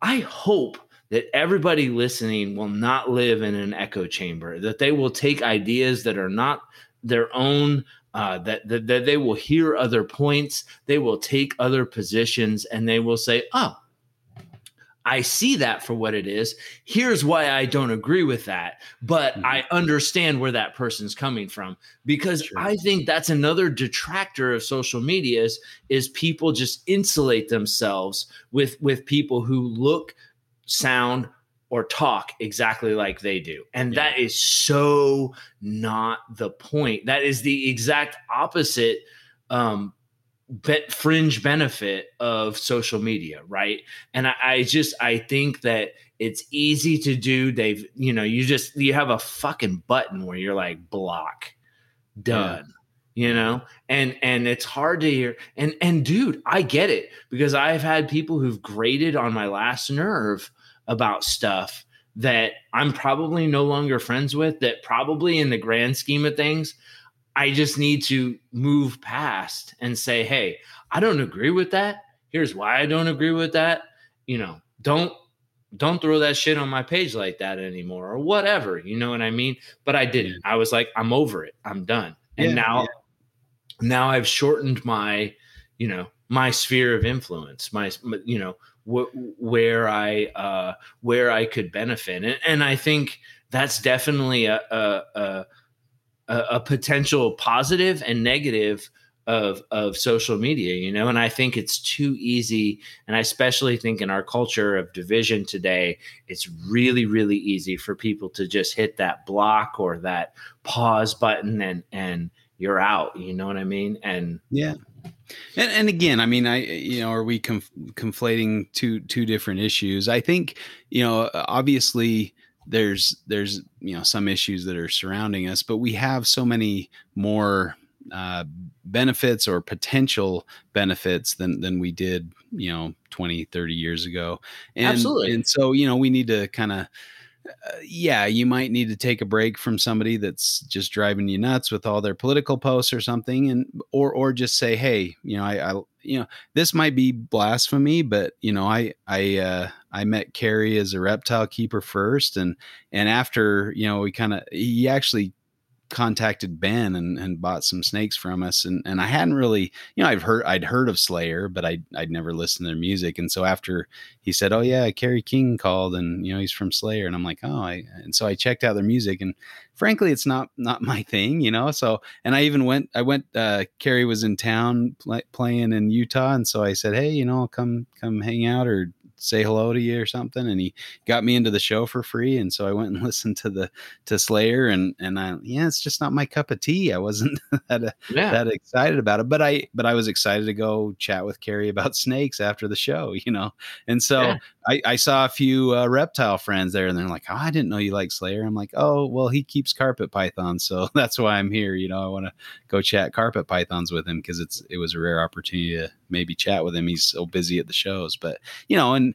I hope that everybody listening will not live in an echo chamber, that they will take ideas that are not their own, uh, that, that, that they will hear other points, they will take other positions, and they will say, oh, I see that for what it is. Here's why I don't agree with that, but mm-hmm. I understand where that person's coming from because sure. I think that's another detractor of social media is, is people just insulate themselves with with people who look sound, or talk exactly like they do. And yeah. that is so not the point. That is the exact opposite um, be- fringe benefit of social media, right? And I, I, just I think that it's easy to do. They've you know you just you have a fucking button where you're like block, done. you know and and it's hard to hear and and dude i get it because i've had people who've grated on my last nerve about stuff that i'm probably no longer friends with that probably in the grand scheme of things i just need to move past and say hey i don't agree with that. Here's why i don't agree with that. You know don't don't throw that shit on my page like that anymore or whatever you know what i mean? But i didn't. I was like i'm over it. I'm done. And Yeah, now yeah. now i've shortened my you know my sphere of influence my you know wh- where i uh where i could benefit. And, and i think that's definitely a a, a a potential positive and negative of of social media you know? And i think it's too easy and i especially think in our culture of division today it's really really easy for people to just hit that block or that pause button and and you're out you know what i mean? And Yeah. And, and again, I mean, I you know, are we conf- conflating two two different issues? I think you know, obviously there's there's you know some issues that are surrounding us, but we have so many more uh, benefits or potential benefits than than we did you know 20 30 years ago and Absolutely. and so you know we need to kind of uh, yeah, you might need to take a break from somebody that's just driving you nuts with all their political posts or something, and or or just say, hey, you know, I, I you know, this might be blasphemy, but you know, I I uh, I met Kerry as a reptile keeper first, and and after you know, we kind of he actually contacted Ben and, and bought some snakes from us. And, and I hadn't really you know I've heard I'd heard of Slayer but I I'd never listened to their music. And so after he said oh yeah Kerry King called and you know he's from Slayer. And I'm like oh I and so I checked out their music. And frankly it's not not my thing you know? So and I even went I went uh Kerry was in town pl- playing in Utah. And so I said hey you know I'll come come hang out or say hello to you or something and he got me into the show for free and so I went and listened to the to Slayer and and I yeah it's just not my cup of tea. I wasn't that uh, yeah. that excited about it but I but I was excited to go chat with Kerry about snakes after the show you know? And so Yeah. I, I saw a few uh, reptile friends there and they're like oh I didn't know you like Slayer. I'm like oh well he keeps carpet pythons so that's why I'm here you know I want to go chat carpet pythons with him because it's it was a rare opportunity to maybe chat with him. He's so busy at the shows but you know and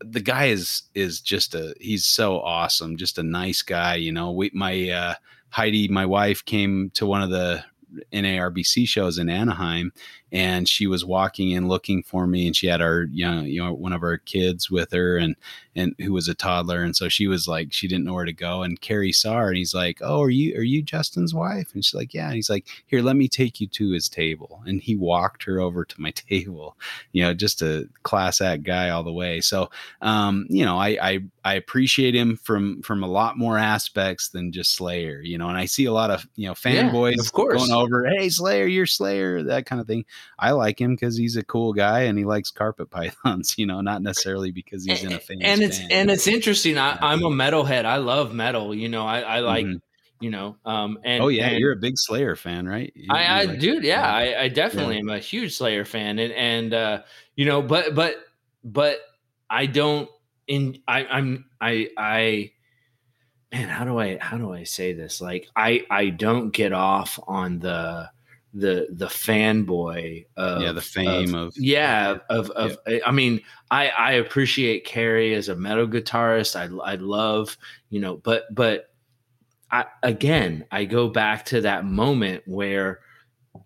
the guy is is just a he's so awesome just a nice guy you know. We my uh heidi my wife came to one of the NARBC shows in Anaheim and she was walking in looking for me and she had our young you know one of our kids with her and and who was a toddler and so she was like she didn't know where to go and Kerry saw her and he's like oh are you are you Justin's wife? And she's like yeah. And he's like here let me take you to his table. And he walked her over to my table you know just a class act guy all the way. So um you know I I I appreciate him from from a lot more aspects than just Slayer you know and I see a lot of you know Yeah, fanboys of course. going over hey Slayer you're Slayer that kind of thing I like him because he's a cool guy and he likes carpet pythons, you know, not necessarily because he's in a famous and it's band. and it's interesting I, Yeah. i'm a metalhead i love metal you know i, I like Mhm. you know um and oh yeah, and you're a big Slayer fan, right? You- I, I like- dude, yeah, I, I definitely am a huge Slayer fan, and and uh, you know, but but but I don't in I I'm I I man, how do I how do I say this? Like I I don't get off on the the the fanboy of yeah, the fame of, yeah of of i mean i i appreciate kerry as a metal guitarist. I i love you know but but i again i go back to that moment where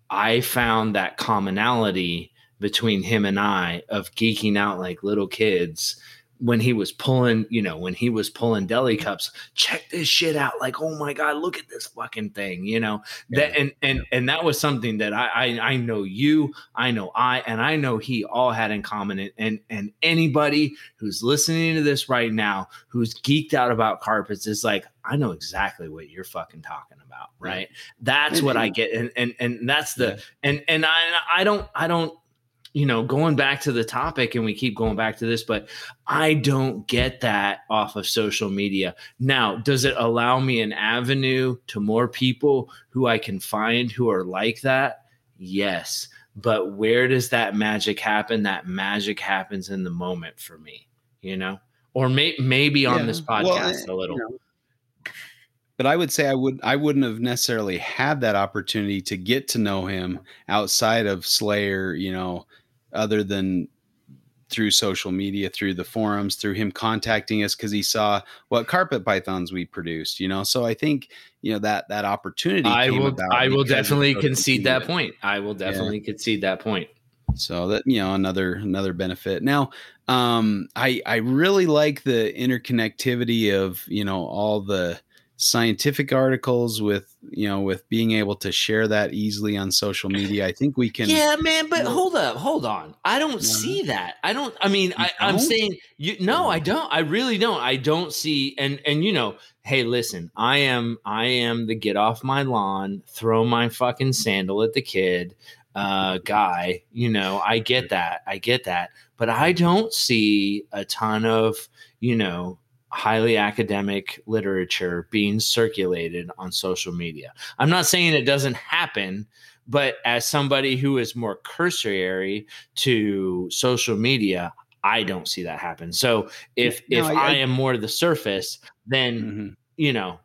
i found that commonality between him and i of geeking out like little kids when he was pulling you know when he was pulling deli cups check this shit out like oh my god look at this fucking thing you know that and and and that was something that I, I I know you, I know I, and I know he all had in common. And and, and anybody who's listening to this right now who's geeked out about carpets is like, I know exactly what you're fucking talking about, right? That's what I get, and and and that's the Yeah. and and I I don't I don't you know going back to the topic and we keep going back to this but i don't get that off of social media. Now does it allow me an avenue to more people who i can find who are like that? Yes. But where does that magic happen? That magic happens in the moment for me you know? Or may, maybe on Yeah. this podcast uh, a little. you know, but I would say I would I wouldn't have necessarily had that opportunity to get to know him outside of Slayer, you know, other than through social media, through the forums, through him contacting us because he saw what carpet pythons we produced, you know. So I think you know that that opportunity. I will. I will definitely concede that point. I will definitely yeah. concede that point. So that you know another another benefit. Now, um, I I really like the interconnectivity of you know all the scientific articles with you know with being able to share that easily on social media i think we can yeah man but hold up hold on. I don't yeah. see that. I don't i mean I, i'm saying you no i don't i really don't. I don't see and and you know hey listen i am i am the get off my lawn throw my fucking sandal at the kid uh guy you know i get that i get that. But i don't see a ton of you know highly academic literature being circulated on social media. I'm not saying it doesn't happen, but as somebody who is more cursory to social media, I don't see that happen. So if no, if I, I, am more to the surface, then mm-hmm. you know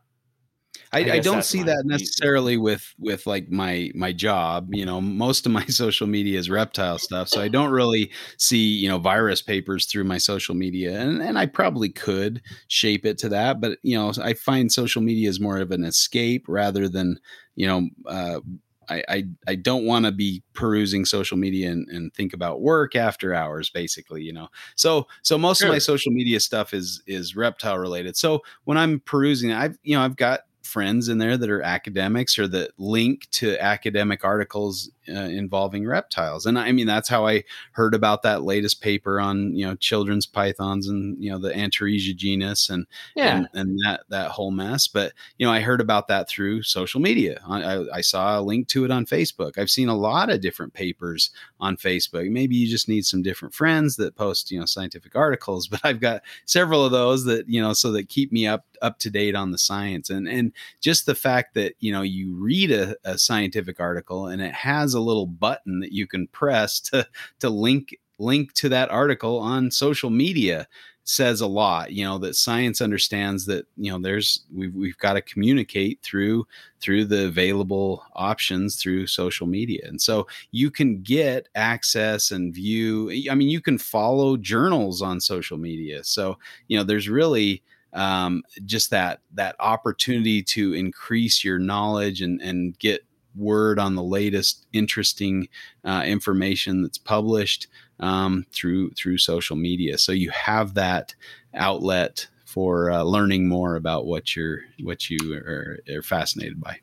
I, I, I don't see that necessarily with with like my my job. You know, most of my social media is reptile stuff, so I don't really see you know virus papers through my social media, and and I probably could shape it to that, but you know, I find social media is more of an escape rather than you know. Uh, I, I, I don't want to be perusing social media and, and think about work after hours, basically, you know. So so most sure. of my social media stuff is is reptile related. So when I'm perusing, I've you know I've got friends in there that are academics or that link to academic articles uh, involving reptiles. And I mean, that's how I heard about that latest paper on, you know, children's pythons and, you know, the Antaresia genus and, yeah. and, and, that, that whole mess. But, you know, I heard about that through social media. I, I saw a link to it on Facebook. I've seen a lot of different papers on Facebook. Maybe you just need some different friends that post, you know, scientific articles, but I've got several of those that, you know, so that keep me up, up to date on the science. And, and just the fact that, you know, you read a, a scientific article and it has a little button that you can press to to link link to that article on social media says a lot you know that science understands that you know there's we've, we've got to communicate through through the available options through social media and so you can get access and view i mean you can follow journals on social media so you know there's really um, just that that opportunity to increase your knowledge and and get word on the latest interesting uh, information that's published um, through through social media. So you have that outlet for uh, learning more about what you're what you are, are fascinated by.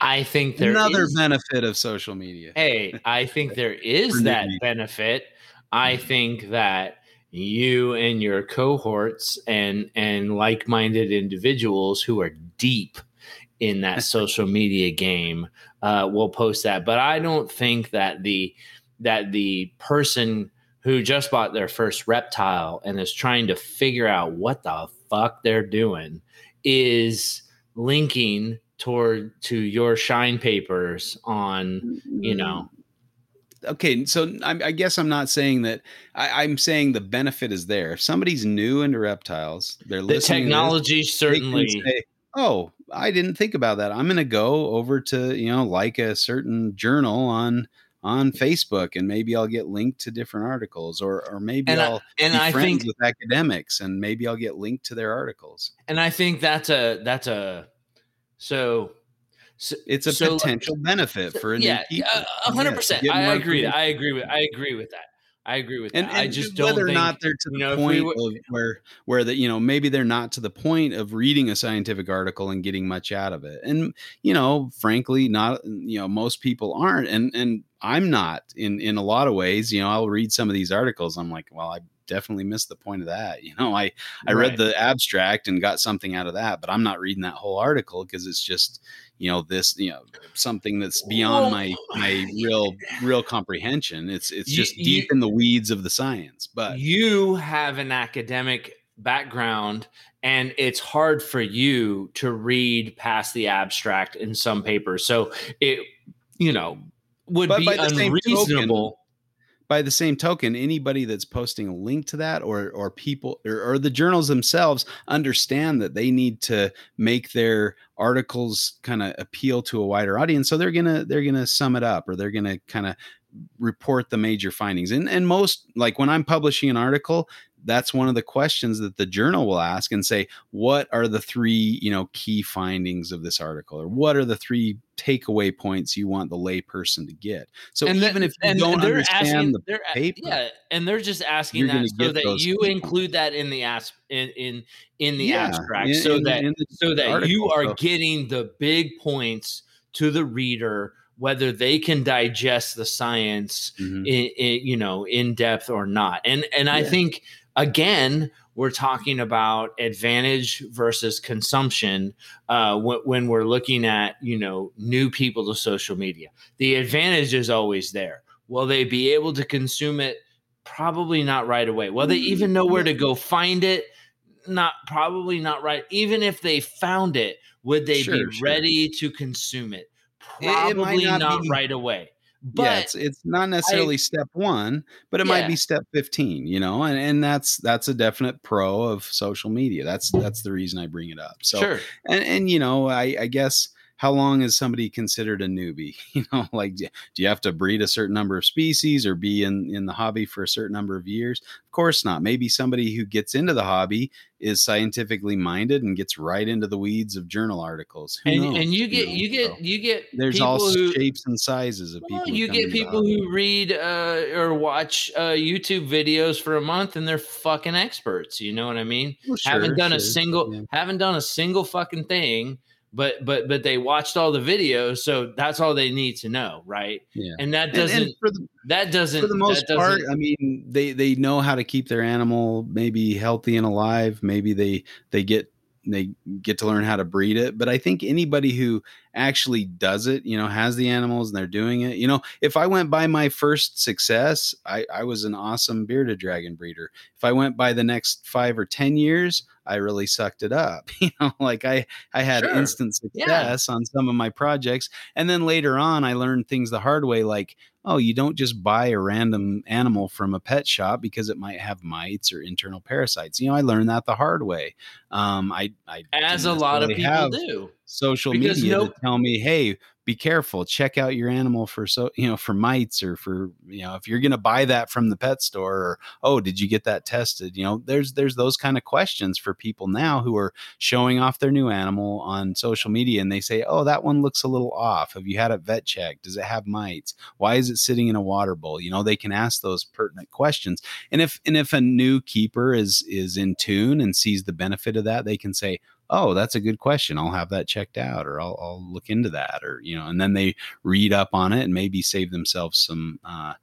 I think there another is, benefit of social media. Hey, I think there is that benefit. I mm-hmm. think that you and your cohorts and and like-minded individuals who are deep in that social media game uh, will post that. But I don't think that the that the person who just bought their first reptile and is trying to figure out what the fuck they're doing is linking toward to your shine papers on you know okay so I, I, guess i'm not saying that I, am saying the benefit is there if somebody's new into reptiles they're listening. the technology this, certainly say, oh I didn't think about that. I'm going to go over to, you know, like a certain journal on on Facebook and maybe I'll get linked to different articles or or maybe and I'll I, and be I friends think, with academics and maybe I'll get linked to their articles. And I think that's a that's a so so, it's a so, potential benefit for a yeah, hundred percent. I agree. I agree with. I agree with that. I agree with that. And, and I just don't whether think, or not they're to the know, point we, of where where that you know maybe they're not to the point of reading a scientific article and getting much out of it. And you know, frankly, not you know most people aren't, and and I'm not in in a lot of ways. You know, I'll read some of these articles. I'm like, well, I definitely missed the point of that. You know, I I right. read the abstract and got something out of that, but I'm not reading that whole article because it's just you know this you know something that's beyond my my real real comprehension. It's it's just you, deep you, in the weeds of the science but you have an academic background and it's hard for you to read past the abstract in some papers. So it you know would be unreasonable by the same token, anybody that's posting a link to that or or people or, or, the journals themselves understand that they need to make their articles kind of appeal to a wider audience. So they're gonna they're gonna sum it up or they're gonna kind of report the major findings. And and most like when I'm publishing an article, that's one of the questions that the journal will ask and say what are the three you know key findings of this article or what are the three takeaway points you want the layperson to get so and even if you don't understand asking, the paper yeah and they're just asking that so that you include that in the as in in, in the yeah, abstract in, so in, that in so that article, you are so. getting the big points to the reader whether they can digest the science mm-hmm. in, in, you know in depth or not and and yeah. i think again, we're talking about advantage versus consumption uh, when, when, we're looking at you know new people to social media. The advantage is always there. Will they be able to consume it? Probably not right away. Will they even know where to go find it? Not probably not right. Even if they found it, would they sure, be sure. ready to consume it? Probably it not, not be- right away. But yeah, it's it's not necessarily I, step one, but it yeah. might be step fifteen. You know, and and that's that's a definite pro of social media. That's that's the reason I bring it up. So, sure. and and you know, I I guess how long is somebody considered a newbie? You know, like do you have to breed a certain number of species or be in in the hobby for a certain number of years? Of course not. Maybe somebody who gets into the hobby is scientifically minded and gets right into the weeds of journal articles. Who and, knows, and you get you, know? you get you get there's all who, shapes and sizes of well, people. You get people who read uh, or watch uh, YouTube videos for a month and they're fucking experts. You know what I mean? Well, sure, haven't done sure. a single yeah. haven't done a single fucking thing but but but they watched all the videos so that's all they need to know right? Yeah. And that doesn't and, and for the, that doesn't for the most part i mean they they know how to keep their animal maybe healthy and alive. Maybe they they get they get to learn how to breed it. But i think anybody who actually does it you know has the animals and they're doing it you know if i went by my first success i i was an awesome bearded dragon breeder. If i went by the next five or ten years I really sucked it up. You know, like I I had sure. instant success yeah. on some of my projects, and then later on I learned things the hard way, like oh, you don't just buy a random animal from a pet shop because it might have mites or internal parasites. You know, I learned that the hard way. Um, I, I as a lot of people do social because media nope. to tell me, hey, be careful check out your animal for so you know for mites or for you know if you're going to buy that from the pet store or oh did you get that tested? You know there's there's those kind of questions for people now who are showing off their new animal on social media and they say oh that one looks a little off. Have you had a vet check? does it have mites? Why is it sitting in a water bowl? You know they can ask those pertinent questions. And if and if a new keeper is is in tune and sees the benefit of that they can say oh, that's a good question. I'll have that checked out or I'll, I'll look into that or, you know, and then they read up on it and maybe save themselves some, uh,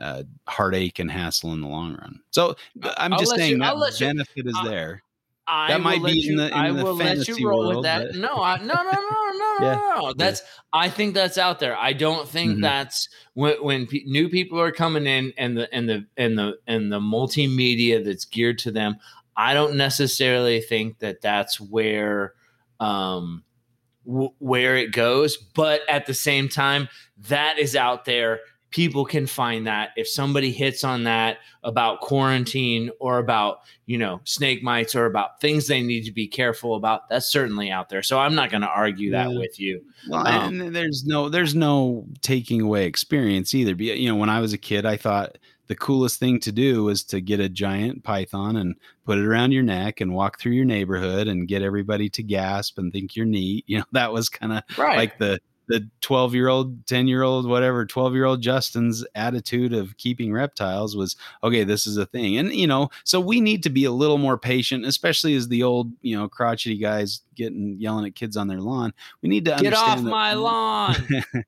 uh, heartache and hassle in the long run. So I'm I'll just saying you, that benefit you, is there. I that might be you, in the, in I the will let you roll world, with that. But... No, I, no, no, no, no, yeah. no, That's I think that's out there. I don't think mm-hmm. that's when when pe- new people are coming in and the and the and the and the multimedia that's geared to them. I don't necessarily think that that's where um, w- where it goes, but at the same time, that is out there. People can find that if somebody hits on that about quarantine or about you know snake mites or about things they need to be careful about. That's certainly out there. So I'm not going to argue that yeah. with you. Well, um, and there's no there's no taking away experience either. You know, when I was a kid, I thought the coolest thing to do was to get a giant python and put it around your neck and walk through your neighborhood and get everybody to gasp and think you're neat. You know, that was kind of right. like the the 12 year old 10 year old whatever 12 year old justin's attitude of keeping reptiles was okay this is a thing and you know so we need to be a little more patient especially as the old you know crotchety guys getting yelling at kids on their lawn we need to get off my lawn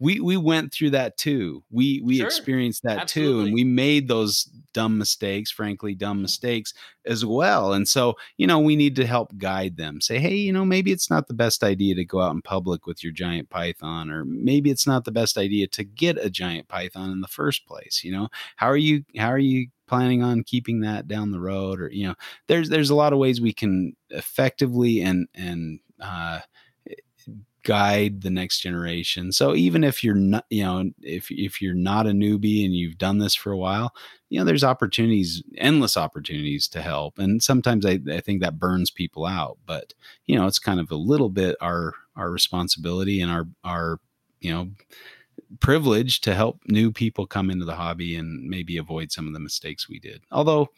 we we went through that too. We we sure. experienced that Absolutely. too, and we made those dumb mistakes, frankly, dumb mistakes as well. And so, you know, we need to help guide them. Say, hey, you know, maybe it's not the best idea to go out in public with your giant python, or maybe it's not the best idea to get a giant python in the first place. You know, how are you? How are you? planning on keeping that down the road or you know there's there's a lot of ways we can effectively and and uh, guide the next generation. So even if you're not, you know, if if you're not a newbie and you've done this for a while, you know, there's opportunities, endless opportunities to help. And sometimes I, I think that burns people out. But you know, it's kind of a little bit our our responsibility and our our you know privilege to help new people come into the hobby and maybe avoid some of the mistakes we did. Although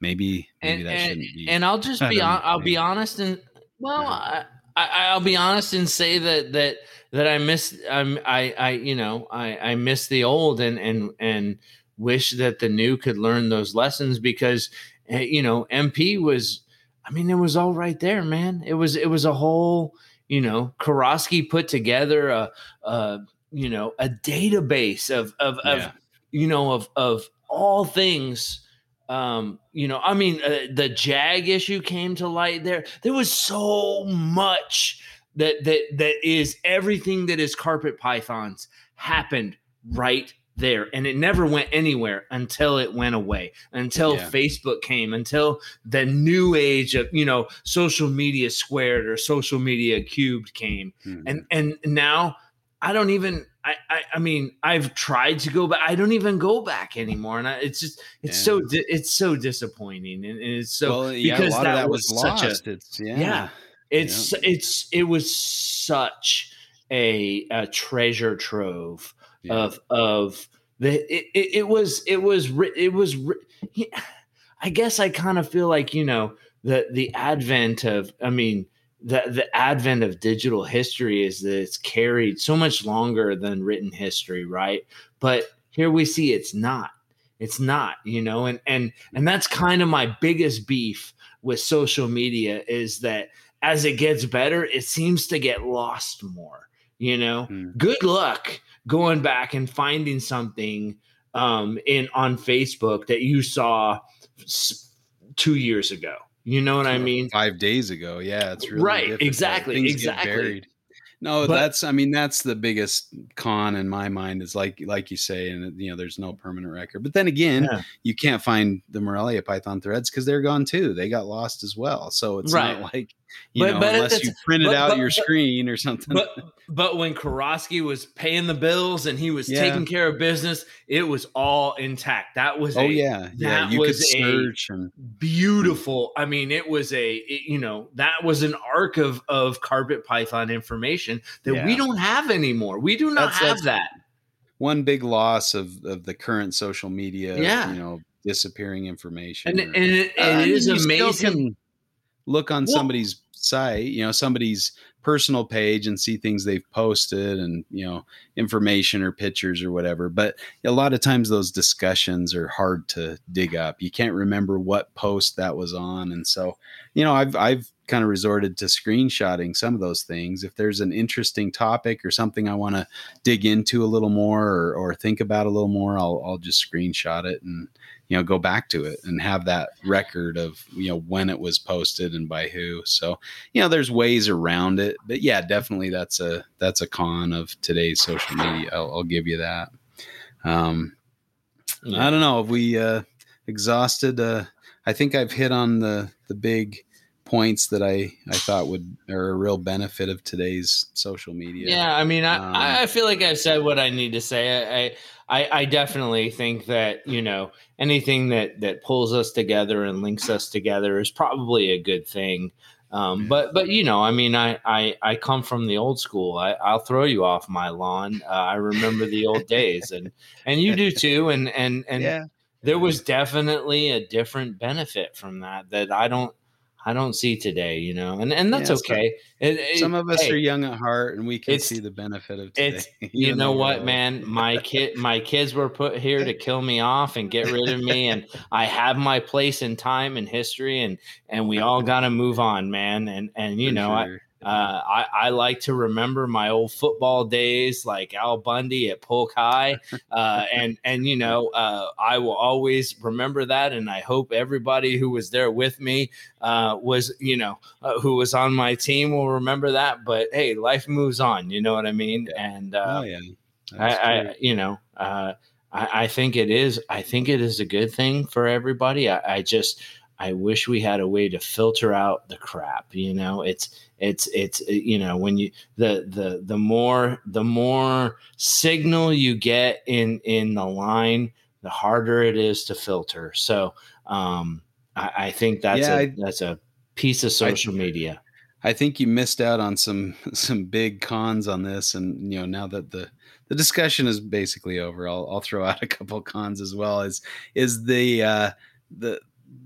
maybe maybe and, that and, shouldn't be. and I'll just be on, I'll be honest and well I, I, will be honest and say that that that I miss I'm I I you know I I miss the old and and and wish that the new could learn those lessons because eh, you know MP was I mean it was all right there man it was it was a whole you know Karosky put together a, a you know a database of of, yeah. of you know of of all things um, you know, I mean, uh, the Jag issue came to light there. There was so much that that that is everything that is carpet pythons happened right there and it never went anywhere until it went away until yeah. facebook came until the new age of you know social media squared or social media cubed came mm-hmm. and and now i don't even I, I, I mean I've tried to go back. I don't even go back anymore, and I, it's just it's yeah. so di- it's so disappointing, and, and it's so well, yeah, because that, that, was, was such a it's, yeah. yeah it's yeah. it's it was such a, a treasure trove of of the it, it, it, was it was it was I guess I kind of feel like you know the the advent of I mean the the advent of digital history is that it's carried so much longer than written history, right? But here we see it's not. It's not, you know, and and and that's kind of my biggest beef with social media is that as it gets better, it seems to get lost more. You know, mm. good luck going back and finding something um, in on Facebook that you saw two years ago you know what I mean? Five days ago. Yeah, it's really right. Difficult. Exactly. Things exactly. No, but, that's I mean that's the biggest con in my mind is like like you say, and you know there's no permanent record. But then again, yeah. you can't find the Morelia Python threads because they're gone too. They got lost as well. So it's right. not like you but, know but unless you printed but, out your screen or something. But but when Karosky was paying the bills and he was yeah. taking care of business, it was all intact. That was oh a, yeah yeah you could search and beautiful. I mean, it was a it, you know that was an arc of of carpet python information that yeah. we don't have anymore. We do not that's, have that's that. One big loss of of the current social media. Yeah, you know, disappearing information. And, or, and, it, and uh, it is amazing. Look on well, somebody's site, you know, somebody's personal page and see things they've posted and you know information or pictures or whatever. But a lot of times those discussions are hard to dig up. You can't remember what post that was on. And so you know i've i've kind of resorted to screenshotting some of those things. If there's an interesting topic or something i want to dig into a little more or, or think about a little more i'll, I'll just screenshot it and you know go back to it and have that record of you know when it was posted and by who. So you know there's ways around it but yeah definitely that's a that's a con of today's social media. I'll, I'll give you that. Um yeah. i don't know. If we uh exhausted uh i think i've hit on the the big points that I, I thought would are a real benefit of today's social media. Yeah, I mean, I, um, I feel like I've said what I need to say. I, I, I definitely think that you know anything that that pulls us together and links us together is probably a good thing. Um, but but you know, I mean, I, I I come from the old school. I, I'll throw you off my lawn. Uh, I remember the old days, and and you do too. And and and yeah. there was definitely a different benefit from that that I don't I don't see today, you know, and and that's yeah, okay. It, it, some of us hey, are young at heart, and we can see the benefit of today. you know what, man? My kid, my kids were put here to kill me off and get rid of me, and I have my place in time and history, and and we all got to move on, man. And and you For know, sure. I uh, I, I, like to remember my old football days, like Al Bundy at Polk High, uh, and and you know uh, I will always remember that, and I hope everybody who was there with me uh, was you know uh, who was on my team will remember that. But hey, life moves on, you know what I mean? And uh, oh, yeah. I, I, you know I, I think it is I think it is a good thing for everybody. I, I just I wish we had a way to filter out the crap. You know, it's it's it's you know when you the the the more the more signal you get in in the line, the harder it is to filter. So um, I, I think that's yeah, a I, that's a piece of social I, media. I think you missed out on some some big cons on this, and you know now that the the discussion is basically over, I'll I'll throw out a couple cons as well. Is is the uh, the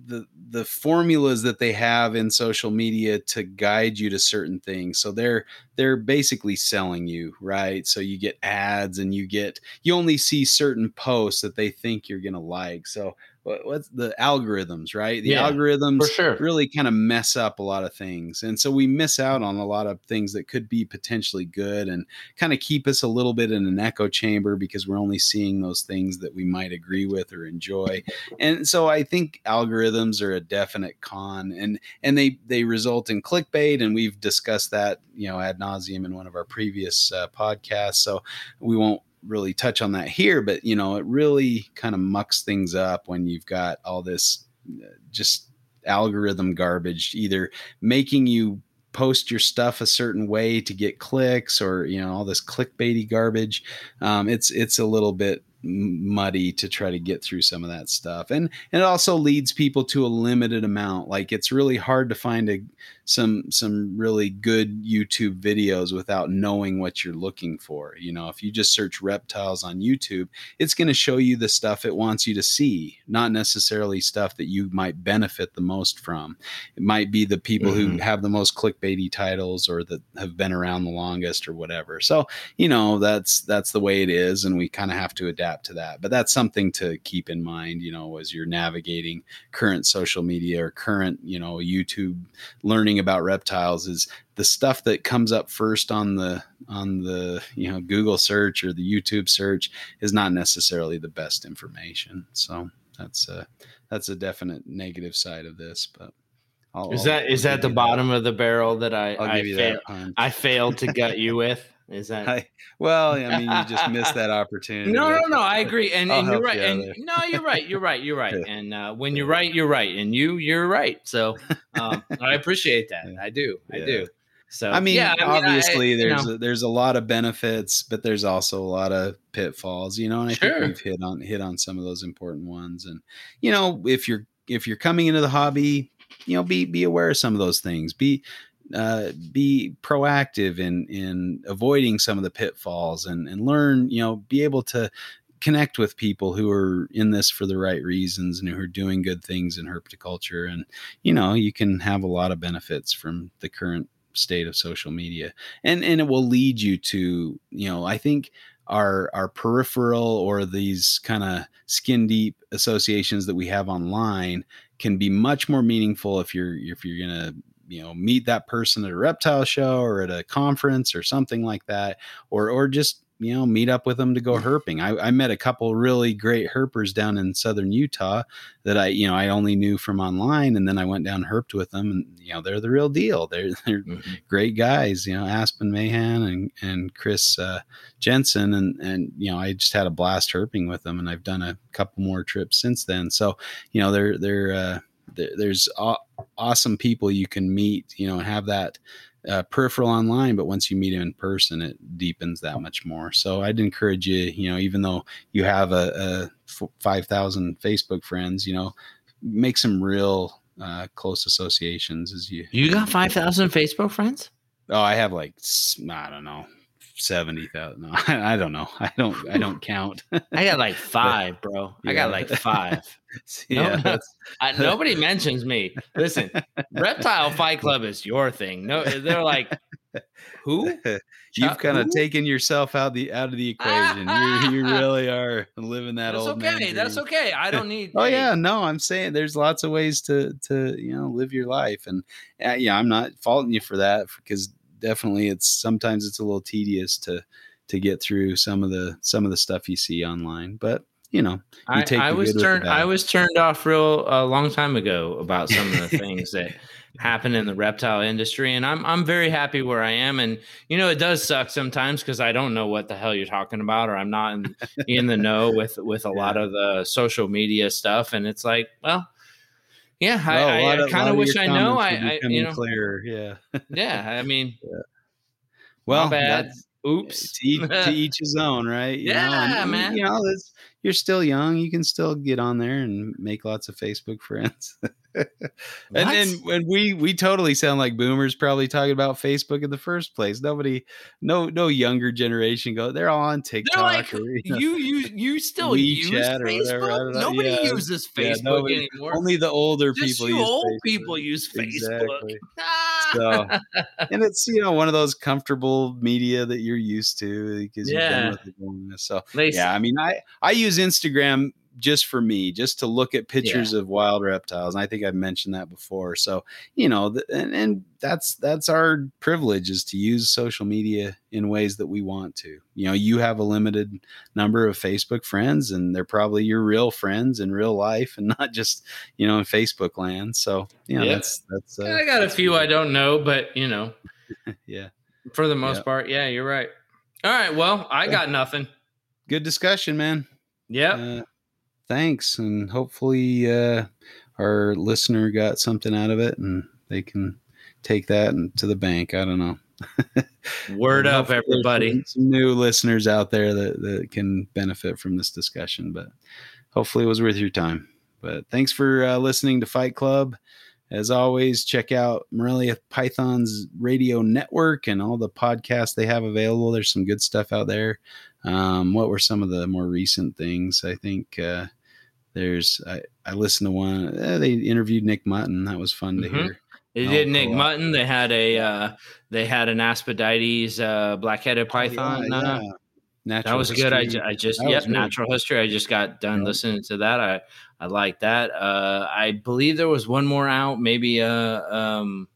the the formulas that they have in social media to guide you to certain things. So they're they're basically selling you right? So you get ads and you get you only see certain posts that they think you're going to like. So what's the algorithms, right? The yeah, algorithms sure. really kind of mess up a lot of things. And so we miss out on a lot of things that could be potentially good and kind of keep us a little bit in an echo chamber because we're only seeing those things that we might agree with or enjoy. And so I think algorithms are a definite con and and they they result in clickbait and we've discussed that, you know, ad nauseum in one of our previous uh, podcasts. So we won't really touch on that here, but you know, it really kind of mucks things up when you've got all this uh, just algorithm garbage, either making you post your stuff a certain way to get clicks or you know all this clickbaity garbage. Um, it's it's a little bit muddy to try to get through some of that stuff. And, and it also leads people to a limited amount. Like it's really hard to find a some some really good YouTube videos without knowing what you're looking for. You know, if you just search reptiles on YouTube, it's going to show you the stuff it wants you to see, not necessarily stuff that you might benefit the most from. It might be the people mm-hmm. who have the most clickbaity titles or that have been around the longest or whatever. So, you know, that's that's the way it is and we kind of have to adapt to that. But that's something to keep in mind, you know, as you're navigating current social media or current, you know, YouTube learning about reptiles is the stuff that comes up first on the on the you know Google search or the YouTube search is not necessarily the best information. So that's a that's a definite negative side of this, but. I'll, is that I'll, is that the bottom that. of the barrel that I I, fail, I failed to gut you with? Is that I, well? I mean, you just missed that opportunity. no, no, no. I agree, and, and you're right. You and no, you're right. You're right. You're right. And uh, when you're right, you're right, and you you're right. So um, I appreciate that. I do. I yeah. do. So I mean, yeah, I mean, obviously I, there's a, there's a lot of benefits, but there's also a lot of pitfalls. You know, and I sure. think we've hit on hit on some of those important ones. And you know, if you're if you're coming into the hobby, you know, be be aware of some of those things. Be uh, be proactive in in avoiding some of the pitfalls and and learn you know be able to connect with people who are in this for the right reasons and who are doing good things in herpetoculture. And you know you can have a lot of benefits from the current state of social media. And and it will lead you to you know i think our our peripheral or these kind of skin deep associations that we have online can be much more meaningful if you're if you're to you know meet that person at a reptile show or at a conference or something like that or or just you know meet up with them to go herping. I, I met a couple really great herpers down in southern utah that i you know i only knew from online and then i went down herped with them and you know they're the real deal. They're they're mm-hmm. great guys you know aspen mahan and and chris uh, jensen and and you know i just had a blast herping with them and i've done a couple more trips since then. So you know they're they're uh, there's awesome people you can meet, you know, and have that uh, peripheral online, but once you meet them in person, it deepens that much more. So I'd encourage you, you know, even though you have a, a 5,000 Facebook friends, you know, make some real uh, close associations as you. You got 5,000 Facebook friends? Oh, I have like, I don't know, seventy thousand. No, I, I, don't know. I don't. I don't count. I got like five, bro. Yeah. I got like five. yeah, no, I, nobody mentions me. Listen, Reptile Fight Club is your thing. No, they're like, who? You've kind of taken yourself out the out of the equation. you, you really are living that That's old okay. man. That's okay. I don't need. oh yeah, no. I'm saying there's lots of ways to to you know live your life, and uh, yeah, I'm not faulting you for that because definitely it's sometimes it's a little tedious to to get through some of the some of the stuff you see online but you know you I, I was turned i was turned off real a long time ago about some of the things that happen in the reptile industry and i'm i'm very happy where i am and you know it does suck sometimes because i don't know what the hell you're talking about or i'm not in, in the know with with a yeah. lot of the social media stuff and it's like well Yeah, Well, a I, I, kind of wish I know. I, you know, clearer. Yeah. yeah. I mean, Well, bad. that's Oops. to each, to each his own, right? You know, Yeah, and, man. You know, it's, you're still young. You can still get on there and make lots of Facebook friends. and then when we we totally sound like boomers, probably talking about Facebook in the first place. Nobody, no no younger generation go. They're all on TikTok. They're like, or, you know, you you you still use WeChat or Facebook? whatever, I don't know. Nobody Yeah, uses yeah, Facebook nobody- anymore. only the older Just people use old Facebook. people use Facebook. Exactly. Ah! So, and it's you know one of those comfortable media that you're used to because you've Yeah. been with it. So They- yeah, I mean, I I use Instagram just for me, just to look at pictures of wild reptiles. And I think I've mentioned that before. So you know, th- and, and that's that's our privilege is to use social media in ways that we want to. You know, you have a limited number of Facebook friends, and they're probably your real friends in real life, and not just you know in Facebook land. So yeah, that's that's. Uh, I got a few good. I don't know, but you know, yeah. for the most Yeah. part, yeah, you're right. All right, well, I got nothing. Good discussion, man. Yep. Uh, thanks, and hopefully uh, our listener got something out of it, and they can take that and to the bank. I don't know. Word up, everybody. Some new listeners out there that, that can benefit from this discussion, but hopefully it was worth your time. But thanks for uh, listening to Fight Club. As always, check out Morelia Python's radio network and all the podcasts they have available. There's some good stuff out there. Um, what were some of the more recent things? I think uh, there's I, I listened to one. eh, they interviewed Nick Mutton. That was fun to Mhm. hear. They Oh, did Nick. Mutton. They had a uh, they had an Aspidites uh, black-headed python. Oh, uh, yeah, yeah. That Natural was good. I, ju- I just That yep natural history. I just got done Yeah. listening to that. I I like that. Uh, I believe there was one more out. Maybe uh um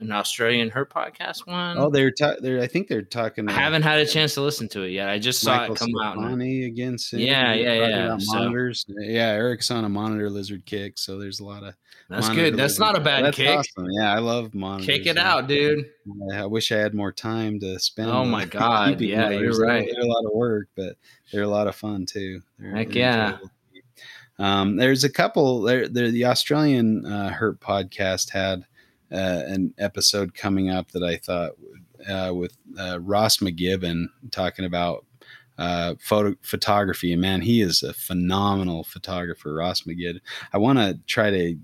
an Australian Herp podcast one. Oh, they're ta- they're. I think they're talking. I haven't had a chance to listen to it yet. I just saw Michael it come out. and- again. Soon. Yeah, yeah, yeah. So- Monitors. Yeah, Eric's on a monitor lizard kick, so there's a lot of. That's good. That's lizard- not a bad That's kick. Awesome. Yeah, I love monitors. Kick it out, dude. I wish I had more time to spend. Oh uh, my God, yeah, you're monitors. They're- right. They're a lot of work, but they're a lot of fun too. They're- Heck they're yeah. enjoyable. Um, there's a couple. There, there the Australian uh, Herp podcast had uh, an episode coming up that I thought uh, with uh, Ross McGibbon talking about uh, photo photography. And man, he is a phenomenal photographer, Ross McGibbon. I want to try to.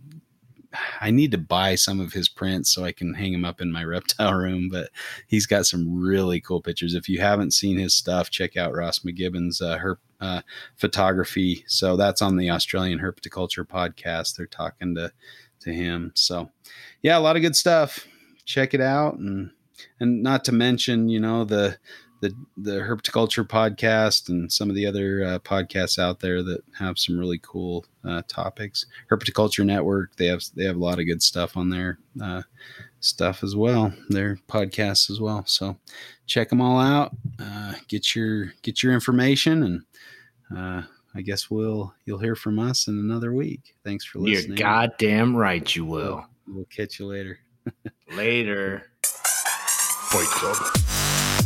I need to buy some of his prints so I can hang them up in my reptile room. But he's got some really cool pictures. If you haven't seen his stuff, check out Ross McGibbon's uh, her uh, photography. So that's on the Australian Herpetoculture podcast. They're talking to to him. So yeah, a lot of good stuff. Check it out, and and not to mention, you know the the the Herpetoculture podcast and some of the other uh, podcasts out there that have some really cool uh, topics. Herpetoculture Network they have they have a lot of good stuff on their uh, stuff as well. Their podcasts as well. So check them all out. Uh, get your get your information and. I guess we'll you'll hear from us in another week. Thanks for listening. You're goddamn right. You will. We'll catch you later. Later. Fight Club.